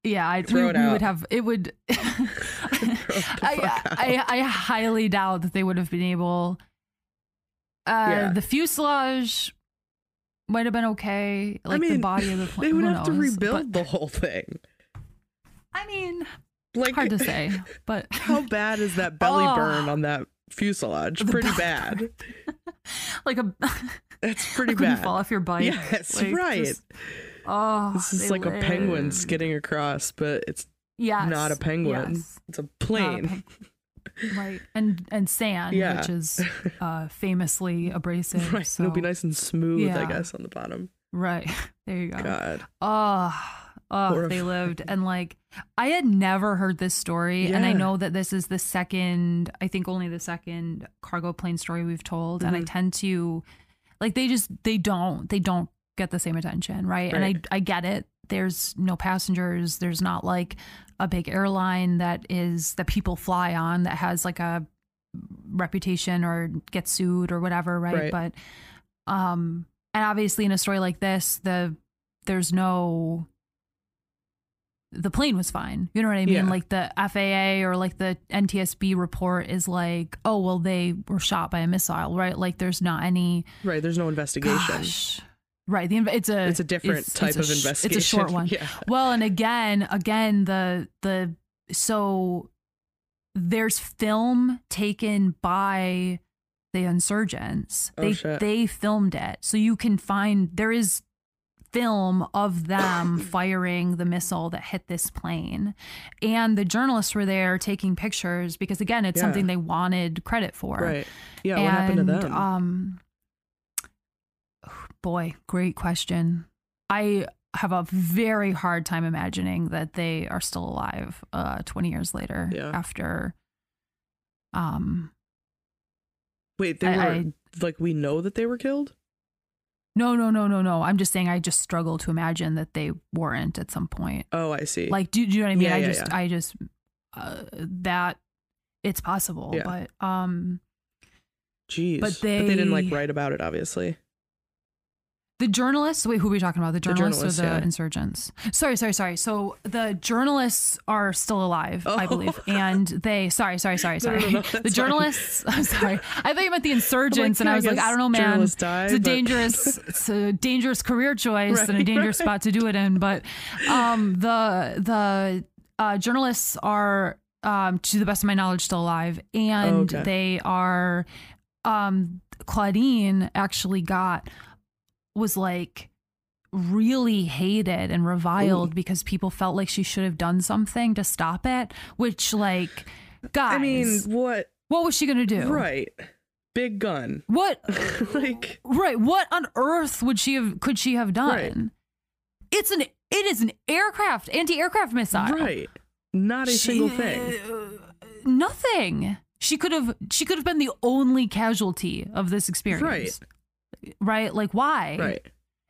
Yeah, I, Throw we, we would have it would I, I I highly doubt that they would have been able uh Yeah. the fuselage might have been okay. Like the mean, body of the plane. They would have to rebuild But, the whole thing. I mean, Like hard to say, but How bad is that belly Oh. burn on that fuselage? Pretty bad. like a That's pretty like bad. fall off your bike. Yes, like, right. just- oh, This is like a penguin skidding across, but it's Yes, not a penguin. yes, It's a plane. right? And and sand, Yeah. which is uh, famously abrasive. right. So, It'll be nice and smooth, I guess, on the bottom. Right there you go. God. Oh, oh, they lived. And like, I had never heard this story. And I know that this is the second, I think only the second cargo plane story we've told. And I Mhm. tend to, like, they just, they don't, they don't get the same attention. Right. And I, I get it. There's no passengers. There's not like a big airline that is, that people fly on that has like a reputation or gets sued or whatever. Right. Right. But, um, and obviously in a story like this, the, there's no the plane was fine. You know what I mean? Yeah. Like the FAA or like the NTSB report is like, oh well, they were shot by a missile, right? Like there's not any Right. There's no investigation. Gosh. Right. The it's a It's a different it's- type it's a of investigation. It's a short one. Yeah. Well, and again, again, the the so there's film taken by the insurgents. Oh, they shit. they filmed it, so you can find there is film of them firing the missile that hit this plane, and the journalists were there taking pictures because again, it's Yeah. something they wanted credit for. Right. Yeah. what happened to them? Um, boy, great question. I have a very hard time imagining that they are still alive uh 20 years later Yeah. after um Wait, they I- were I- like we know that they were killed? no no no no no i'm just saying i just struggle to imagine that they weren't at some point Oh, I see. like do, do you know what i mean Yeah, i yeah, just i just uh, that it's possible but um Jeez. but they they didn't like write about it, obviously. The journalists, wait, who are we talking about? The journalists, journalists, or the yeah. insurgents? Sorry, sorry, sorry. So the journalists are still alive, I Oh. believe. And they, sorry, sorry, sorry, sorry. no, no, the that's fine. journalists, I'm sorry. I thought you meant the insurgents. I'm and I was like, I don't know, man. journalists die, It's a but- dangerous, it's a dangerous career choice and a dangerous right. spot to do it in. But um, the, the uh, journalists are, um, to the best of my knowledge, still alive. And okay. they are, um, Claudine actually got, was like, really hated and reviled Ooh. because people felt like she should have done something to stop it. Which, like, guys, I mean, what? what was she gonna do? Right. Big gun. What? like, right? What on earth would she have? Could she have done? Right. It's an. It is an aircraft, anti-aircraft missile. right. Not a She- single thing. uh, nothing. She could have. She could have been the only casualty of this experience. Right. Right. Like why? Right.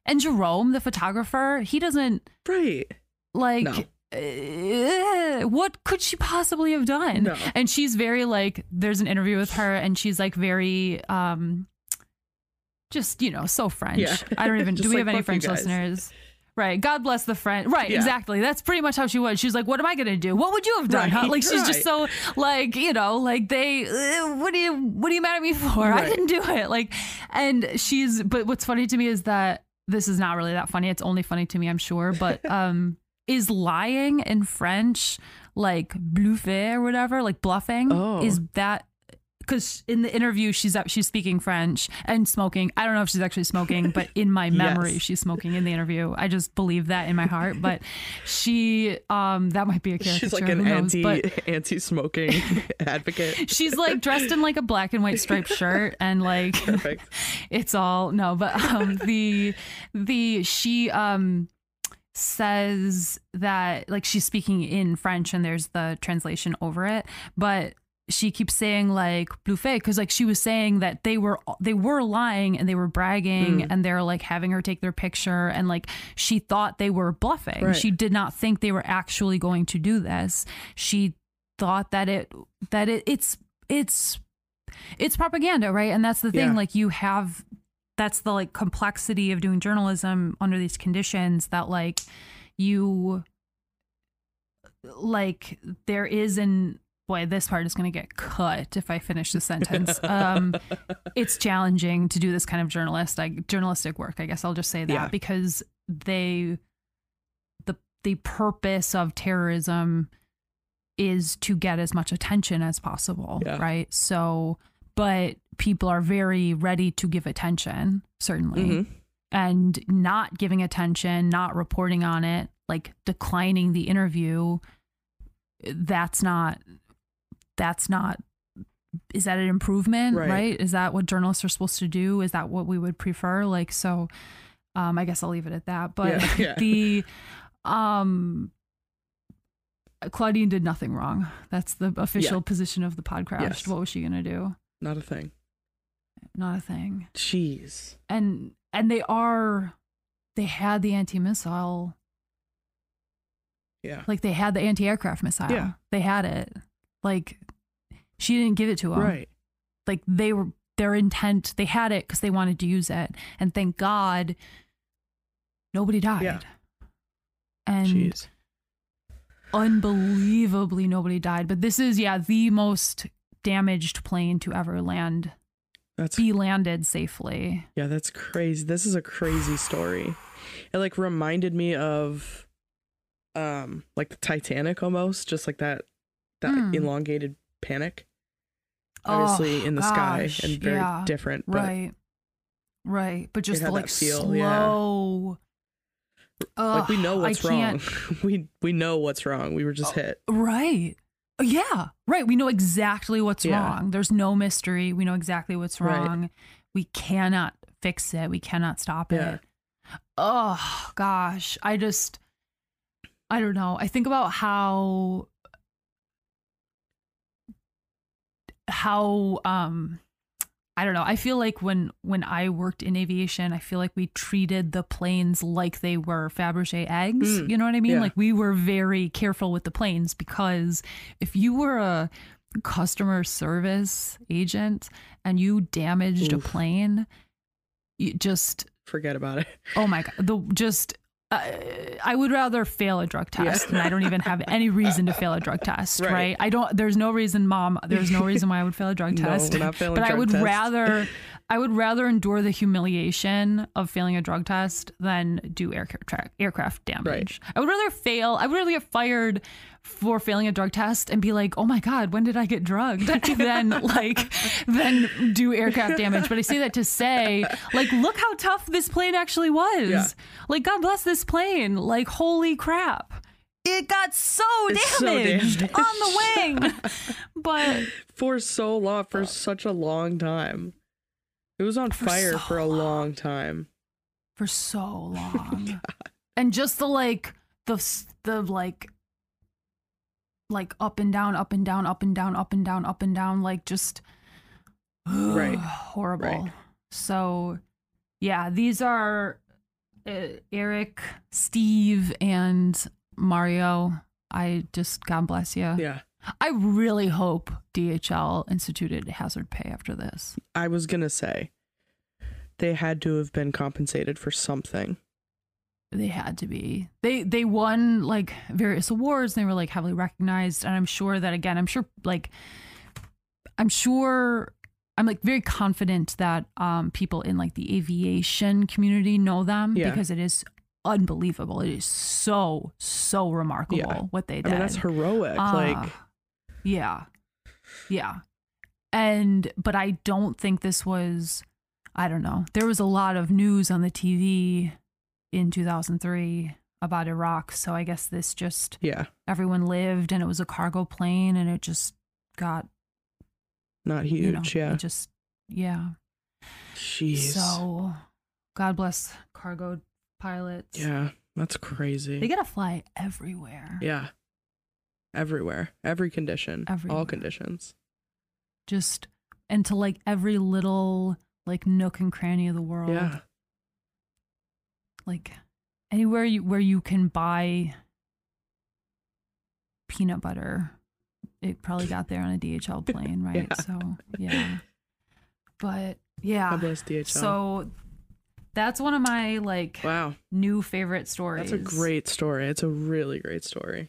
And Jerome, the photographer, he doesn't Right. like No. uh, what could she possibly have done No. and she's very like there's an interview with her and she's like very um just you know so french Yeah. i don't even do we like, have any french listeners right. God bless the french right. Yeah. exactly. That's pretty much how she was. She's like what am i gonna do? What would you have done huh? Like she's just so like you know like they uh, what do you what are you mad at me for? I didn't do it. Like and she's but what's funny to me is that this is not really that funny. It's only funny to me i'm sure. But um is lying in french like bluffer or whatever like bluffing Oh. is that because in the interview she's up she's speaking french and smoking i don't know if she's actually smoking but in my memory Yes. she's smoking in the interview i just believe that in my heart but she um that might be a caricature She's like an knows? anti but anti smoking advocate. she's like dressed in like a black and white striped shirt and like Perfect. it's all no but um the the she um says that like she's speaking in french and there's the translation over it but she keeps saying like blue fake because like she was saying that they were they were lying and they were bragging Mm. and they're like having her take their picture and like she thought they were bluffing Right. she did not think they were actually going to do this she thought that it that it it's it's it's propaganda right and that's the thing Yeah. like you have that's the like complexity of doing journalism under these conditions that like you like there is an boy this part is going to get cut if i finish the sentence um it's challenging to do this kind of journalist like journalistic work i guess i'll just say that Yeah. because they the the purpose of terrorism is to get as much attention as possible Yeah. right so but people are very ready to give attention certainly Mhm. and not giving attention, not reporting on it, like declining the interview, that's not that's not is that an improvement, Right. right? Is that what journalists are supposed to do? Is that what we would prefer? Like so um I guess I'll leave it at that. But Yeah, yeah. the um Claudine did nothing wrong. That's the official position of the podcast. Yes. What was she gonna do? Not a thing. Not a thing Jeez. and and they are they had the anti-missile Yeah. like they had the anti-aircraft missile Yeah. they had it like she didn't give it to them Right. like they were their intent they had it because they wanted to use it and thank god nobody died Yeah. and Jeez. unbelievably nobody died but this is yeah the most damaged plane to ever land That's be landed safely yeah, that's crazy. This is a crazy story. It like reminded me of um like the Titanic almost, just like that that Hmm. elongated panic. Obviously Oh, in the sky and very yeah. different, but right right but just the like feel, yeah. slow like we know I what's wrong. we we know what's wrong. We were just hit. right yeah right we know exactly what's Yeah. wrong there's no mystery we know exactly what's Right. wrong we cannot fix it we cannot stop it oh gosh i just i don't know i think about how how um I don't know. I feel like when when I worked in aviation, I feel like we treated the planes like they were Fabergé eggs. Mm, you know what I mean? yeah. Like we were very careful with the planes because if you were a customer service agent and you damaged Oof. a plane, you just Forget about it. oh my god, the just uh, I would rather fail a drug Yeah. test, and I don't even have any reason to fail a drug test, Right. right. I don't. There's no reason, mom. There's no reason why I would fail a drug test. failing but I would rather, I would rather endure the humiliation of failing a drug test than do aircraft aircraft damage. I would rather fail. I would rather get fired for failing a drug test and be like, oh my god, when did I get drugged? than like, than do aircraft damage. But I say that to say, like, look how tough this plane actually was. Yeah. Like, God bless this plane. Like, holy crap. It got so It's so damaged, damaged. on the wing. but For so long, for such a long time. It was on For fire so for a long time. for so long. and just the like the the like like up and down, up and down, up and down, up and down, up and down, like just Right. horrible. Right. So yeah, these are uh, Eric, Steve, and Mario. I just God bless you. Yeah. I really hope DHL instituted hazard pay after this. I was gonna say they had to have been compensated for something. they had to be they they won like various awards and they were like heavily recognized and i'm sure that again i'm sure like i'm sure i'm like very confident that um people in like the aviation community know them Yeah. because it is unbelievable it is so so remarkable Yeah. what they I did mean, that's heroic. Ah, like, yeah yeah and but i don't think this was i don't know there was a lot of news on the tv in 2003 about iraq so i guess this just yeah, everyone lived and it was a cargo plane and it just got not huge. you know yeah. it just yeah Jeez. so god bless cargo pilots yeah, that's crazy. they gotta fly everywhere yeah. Everywhere. Every condition. Everywhere. All conditions. just into like every little like nook and cranny of the world. Yeah. Like anywhere you where you can buy peanut butter. It probably got there on a DHL plane, right? Yeah. So yeah. But yeah. God bless DHL. So that's one of my like wow, new favorite stories. that's a great story. It's a really great story.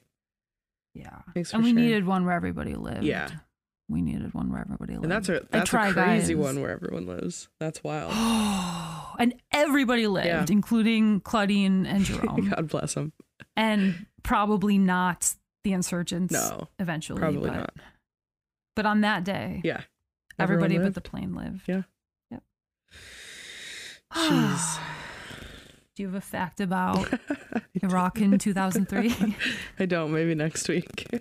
Yeah. Thanks and we needed one where everybody lived. Yeah. We needed one where everybody lived. And that's a that's a crazy guys. one where everyone lives. That's wild. and everybody lived, Yeah. including Claudine and Jerome. God bless them. and probably not the insurgents No, eventually. probably but, not. But on that day, Yeah. everybody but the plane lived. Yeah. Yep. Jeez. Do you have a fact about Iraq in 2003? I don't. Maybe next week.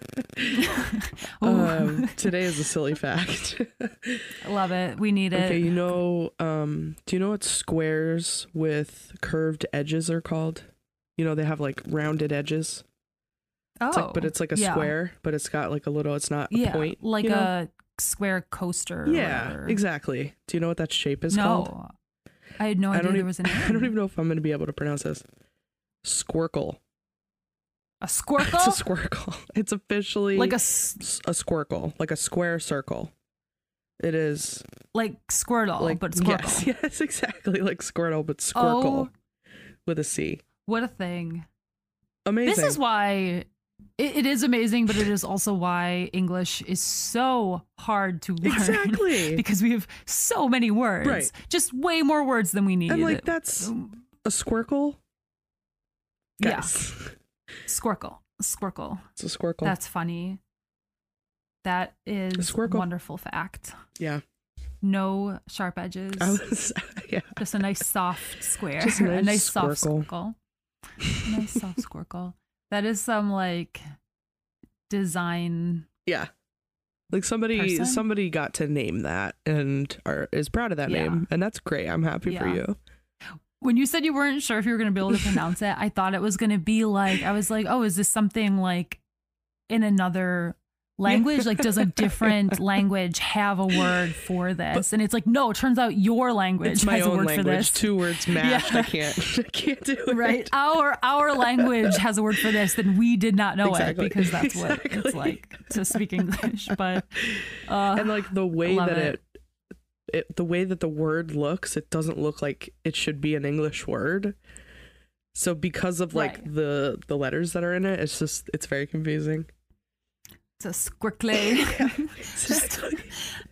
Um, today is a silly fact. I love it. We need it. okay, you know, um, do you know what squares with curved edges are called? You know, they have like rounded edges. oh, It's like, but it's like a yeah. square, but it's got like a little. It's not a yeah, point. like you know? a square coaster. Yeah, exactly. Do you know what that shape is no, called? I had no I idea there even- was a name. I don't even know if I'm going to be able to pronounce this. Squircle. A squircle? It's a squircle. It's officially like a s- a squircle, like a square circle. It is like Squirtle, like but Squircle. Yes, yes, exactly like Squirtle, but Squircle Oh, with a C. what a thing! Amazing. This is why it, it is amazing, but it is also why English is so hard to learn. exactly. because we have so many words, Right. just way more words than we need. and like that's a squircle. yeah, Guys, Squircle, Squircle. it's a squircle. That's funny. That is squircle. wonderful fact. yeah. No sharp edges. Was yeah. Just a nice soft square. Just a a nice nice soft squircle. squircle. A nice soft squircle. That is some like design. Yeah. Like somebody Person? somebody got to name that and are is proud of that Yeah. name. And that's great. I'm happy for you. When you said you weren't sure if you were going to be able to pronounce it, I thought it was going to be like, I was like, oh, is this something like in another language? Like, does a different language have a word for this? and it's like, no, it turns out your language It's my has a own word for language. this. Two words mashed. Yeah. I can't I can't do it. right our our language has a word for this then we did not know Exactly. it because that's what it's like to speak english but uh And like the way that it. it. it the way that the word looks, it doesn't look like it should be an English word. So because of like Right. the the letters that are in it, it's just it's very confusing. It's a squickly Exactly.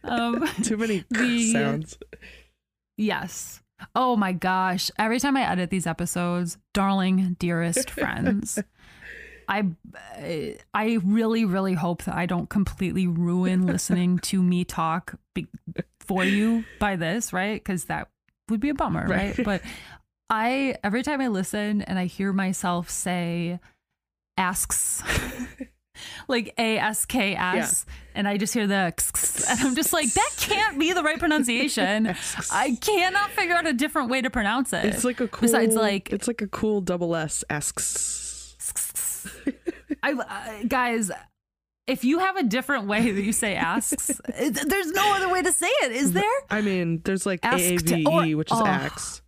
um Too many The- sounds. yes oh my gosh every time i edit these episodes darling dearest friends I I really really hope that I don't completely ruin listening to me talk be, for you by this, right? Cuz that would be a bummer, right? Right. But I every time I listen and I hear myself say asks like A S K S and I just hear the X, and I'm just like that can't be the right pronunciation. I cannot figure out a different way to pronounce it. It's like a cool Besides, like- it's like a cool double S asks. I, uh, guys, if you have a different way that you say asks, it- there's no other way to say it, is there? I mean, there's like AAVE, or- which is oh. axe.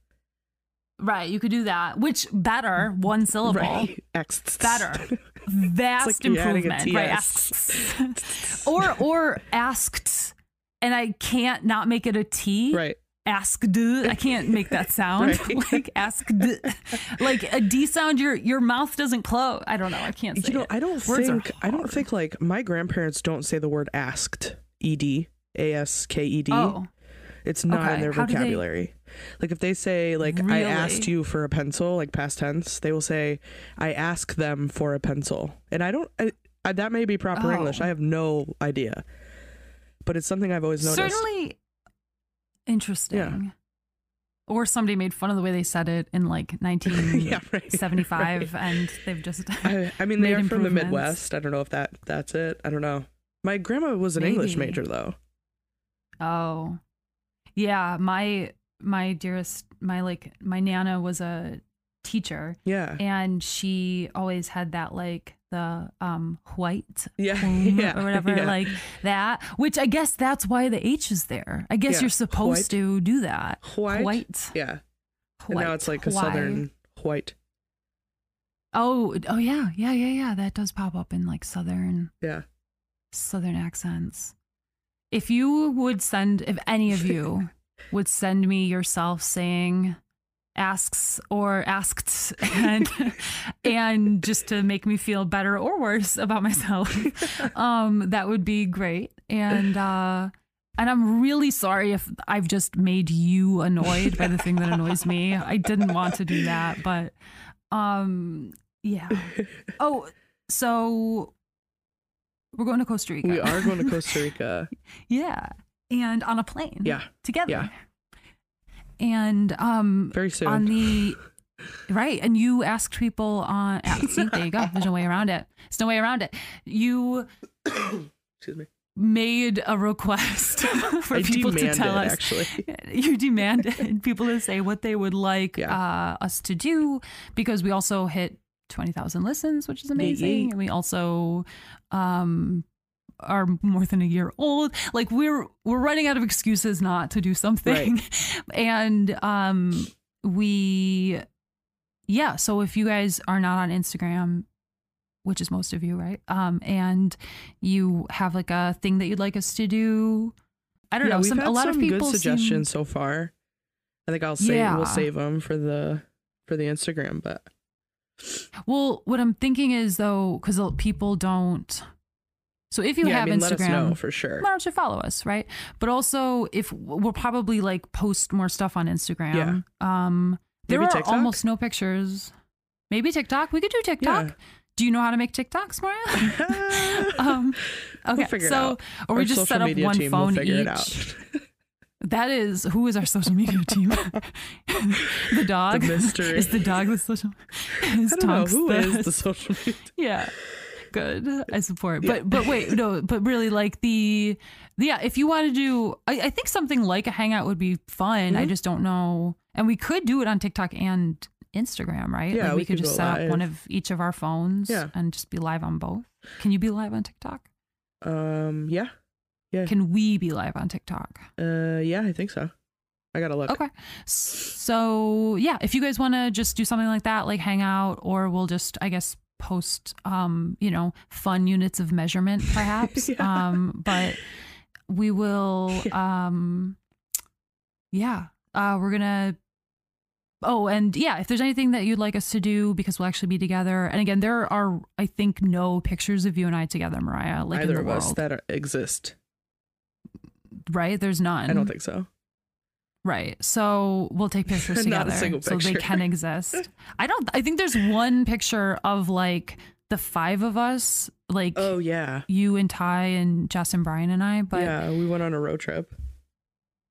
Right, you could do that. Which better, one syllable, Right. X. better, Mm. vast like you're adding a improvement. Right, asks, or or asked, and I can't not make it a T. Right. Asked. I can't make that sound. Right. like asked. Like a D sound, your your mouth doesn't close. I don't know. I can't say You know, it. I don't Words think I don't think like my grandparents don't say the word asked. E D A S K E D. Oh, It's not okay. in their How vocabulary. Like if they say like I asked you for a pencil, like past tense, they will say I ask them for a pencil. And I don't I, I, that may be proper Oh. English. I have no idea. But it's something I've always noticed. certainly interesting. Yeah. Or somebody made fun of the way they said it in like 1975, right. and they've just. I, I mean, they are from the. Midwest. I don't know if that that's it. I don't know. My grandma was an English major though. oh, yeah. My my dearest, my like my nana was a teacher, Yeah. and she always had that like the um white Yeah, yeah, or whatever yeah. like that which i guess that's why the h is there i guess Yeah, you're supposed white. to do that White. white Yeah. And now it's like a southern white. oh oh yeah yeah yeah yeah that does pop up in like southern Yeah. southern accents if you would send if any of you would send me yourself saying asks or asked and and just to make me feel better or worse about myself um that would be great and uh and I'm really sorry if I've just made you annoyed by the thing that annoys me. I didn't want to do that, but um yeah. Oh, so we're going to Costa Rica. We are going to Costa Rica. yeah. And on a plane. Yeah. Together. Yeah. And um Very soon. on the right and you asked people on see there you go there's no way around it there's no way around it you Excuse me. made a request for I people to tell us actually. you demanded people to say what they would like Yeah. uh, us to do because we also hit 20,000 listens which is amazing and we also um are more than a year old like we're we're running out of excuses not to do something and um we yeah so if you guys are not on Instagram which is most of you right um and you have like a thing that you'd like us to do I don't yeah, know. We've Some had a lot some of people good seem- suggestions so far. I think I'll save Yeah. we'll save them for the for the Instagram, but well, what I'm thinking is though, because people don't. So if you yeah, have I mean, Instagram, know for sure. why don't you follow us, right? But also, if we'll probably like post more stuff on Instagram. Um, there Maybe are TikTok? almost no pictures. Maybe TikTok. We could do TikTok. Yeah. Do you know how to make TikToks, Maria? um, okay, We'll figure it so out. or we Our just set up one will phone figure each. it out. That is who is our social media team? the dog. The mystery. Is the dog the social? Is I don't know who the, is the social media. yeah good i support Yeah. but but wait no but really like the yeah if you want to do I, I think something like a hangout would be fun i Mhm. just don't know and we could do it on tiktok and instagram right Yeah, like we we, could could just set up one of each of our phones Yeah. and just be live on both can you be live on tiktok Um yeah. Yeah. can we be live on tiktok Uh yeah, I think so. I gotta look. Okay. So yeah, if you guys want to just do something like that, like hang out, or we'll just, I guess, post, um, you know, fun units of measurement, perhaps. Yeah. Um, but we will, um, yeah, uh, we're gonna. Oh, and yeah, if there's anything that you'd like us to do, because we'll actually be together. And again, there are, I think, no pictures of you and I together, Mariah, like Either of the us that are, exist. right? There's none. I don't think so. Right. So we'll take pictures together single so they can exist. I don't I think there's one picture of like the five of us, like Oh yeah. you and Ty and Jess and Brian and I, but yeah, we went on a road trip.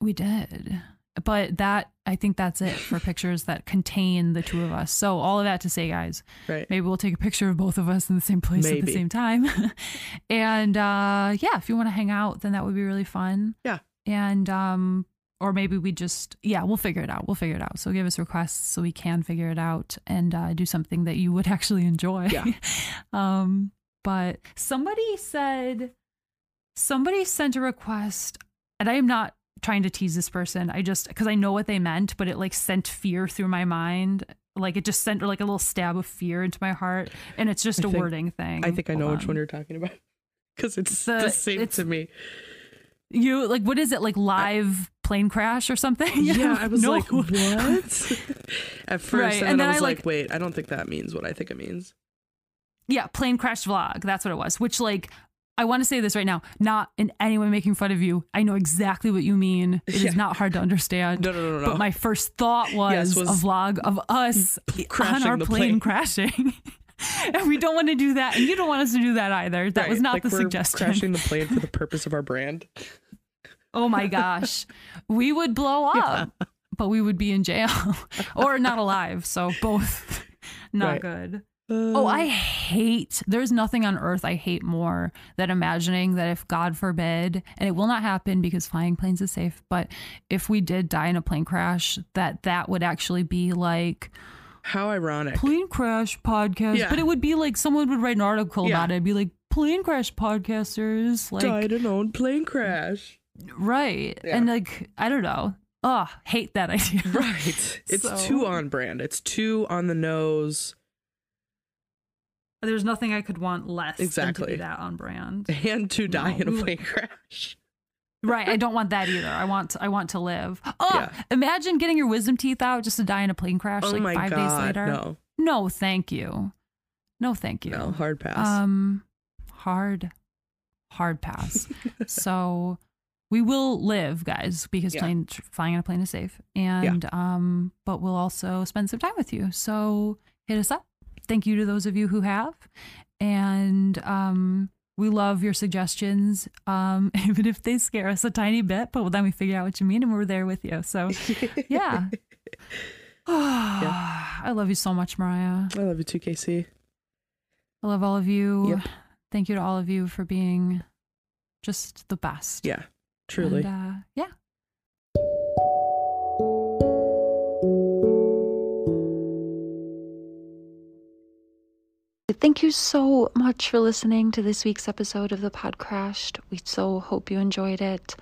we did. But that I think that's it for pictures that contain the two of us. So all of that to say, guys, Right. maybe we'll take a picture of both of us in the same place at the same time. and uh yeah, if you want to hang out, then that would be really fun. Yeah. And um or maybe we just yeah, we'll figure it out. We'll figure it out. So give us requests so we can figure it out and uh do something that you would actually enjoy. Yeah. um but somebody said somebody sent a request and I am not trying to tease this person. I just because I know what they meant, but it like sent fear through my mind. Like it just sent like a little stab of fear into my heart, and it's just I a think- wording thing. I think I know Hold which one you're talking about. Because it's The- the, same it's- to me. You like what is it like live plane crash or something? Yeah, I was No. like, what? At first, Right, and, and then, I I, was like- like, wait, I don't think that means what I think it means. yeah, plane crash vlog. That's what it was. Which like I want to say this right now, not in any way making fun of you. I know exactly what you mean. It is Yeah. not hard to understand. No, no, no, no. But my first thought was, Yes, was a vlog of us on crashing our plane, plane. crashing. and we don't want to do that. And you don't want us to do that either. That was not like the we're suggestion. Crashing the plane for the purpose of our brand. Oh my gosh. we would blow up, but we would be in jail or not alive. So both not Right. good. Uh. Oh, I hate, there's nothing on earth I hate more than imagining that if God forbid, and it will not happen because flying planes is safe, but if we did die in a plane crash, that that would actually be like, How ironic. plane crash podcast. Yeah. But it would be like someone would write an article Yeah. about it. It'd be like plane crash podcasters. Like Died in own plane crash. Right. Yeah. And like I don't know. Oh, hate that idea. Right. It's So- too on brand. It's too on the nose. There's nothing I could want less than to Exactly. be that on brand. And to die No. in a plane crash. Right. I don't want that either. I want I want to live. Oh, Yeah. imagine getting your wisdom teeth out just to die in a plane crash oh like my five god. days later. No. No, thank you. No, thank you. No. Hard pass. Um, hard, hard pass. so we will live, guys, because Yeah. plane flying on a plane is safe, and um, but we'll also spend some time with you. So hit us up. Thank you to those of you who have, and um. We love your suggestions, um, even if they scare us a tiny bit, but then we figure out what you mean and we're there with you. So, yeah. I love you so much, Mariah. I love you too, Casey. I love all of you. Yep. Thank you to all of you for being just the best. Yeah. Truly. And, uh, yeah. Thank you so much for listening to this week's episode of the Pod Crashed. We so hope you enjoyed it.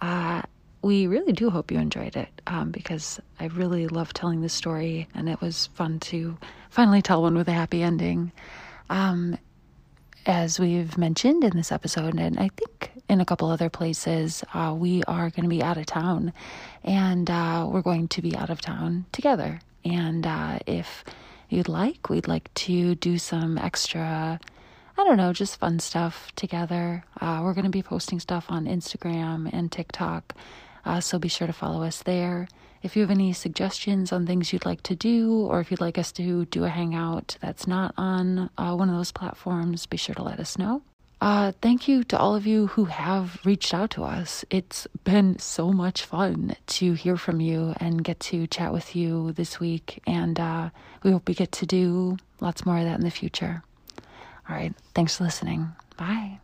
Uh, we really do hope you enjoyed it um, because I really love telling this story and it was fun to finally tell one with a happy ending. Um, as we've mentioned in this episode, and I think in a couple other places, uh, we are going to be out of town and uh, we're going to be out of town together. And uh, if you'd like, we'd like to do some extra, I don't know, just fun stuff together. Uh, we're going to be posting stuff on Instagram and TikTok, uh, so be sure to follow us there. If you have any suggestions on things you'd like to do, or if you'd like us to do a hangout that's not on uh, one of those platforms, be sure to let us know. Uh, thank you to all of you who have reached out to us. It's been so much fun to hear from you and get to chat with you this week. And uh, we hope we get to do lots more of that in the future. All right. Thanks for listening. Bye.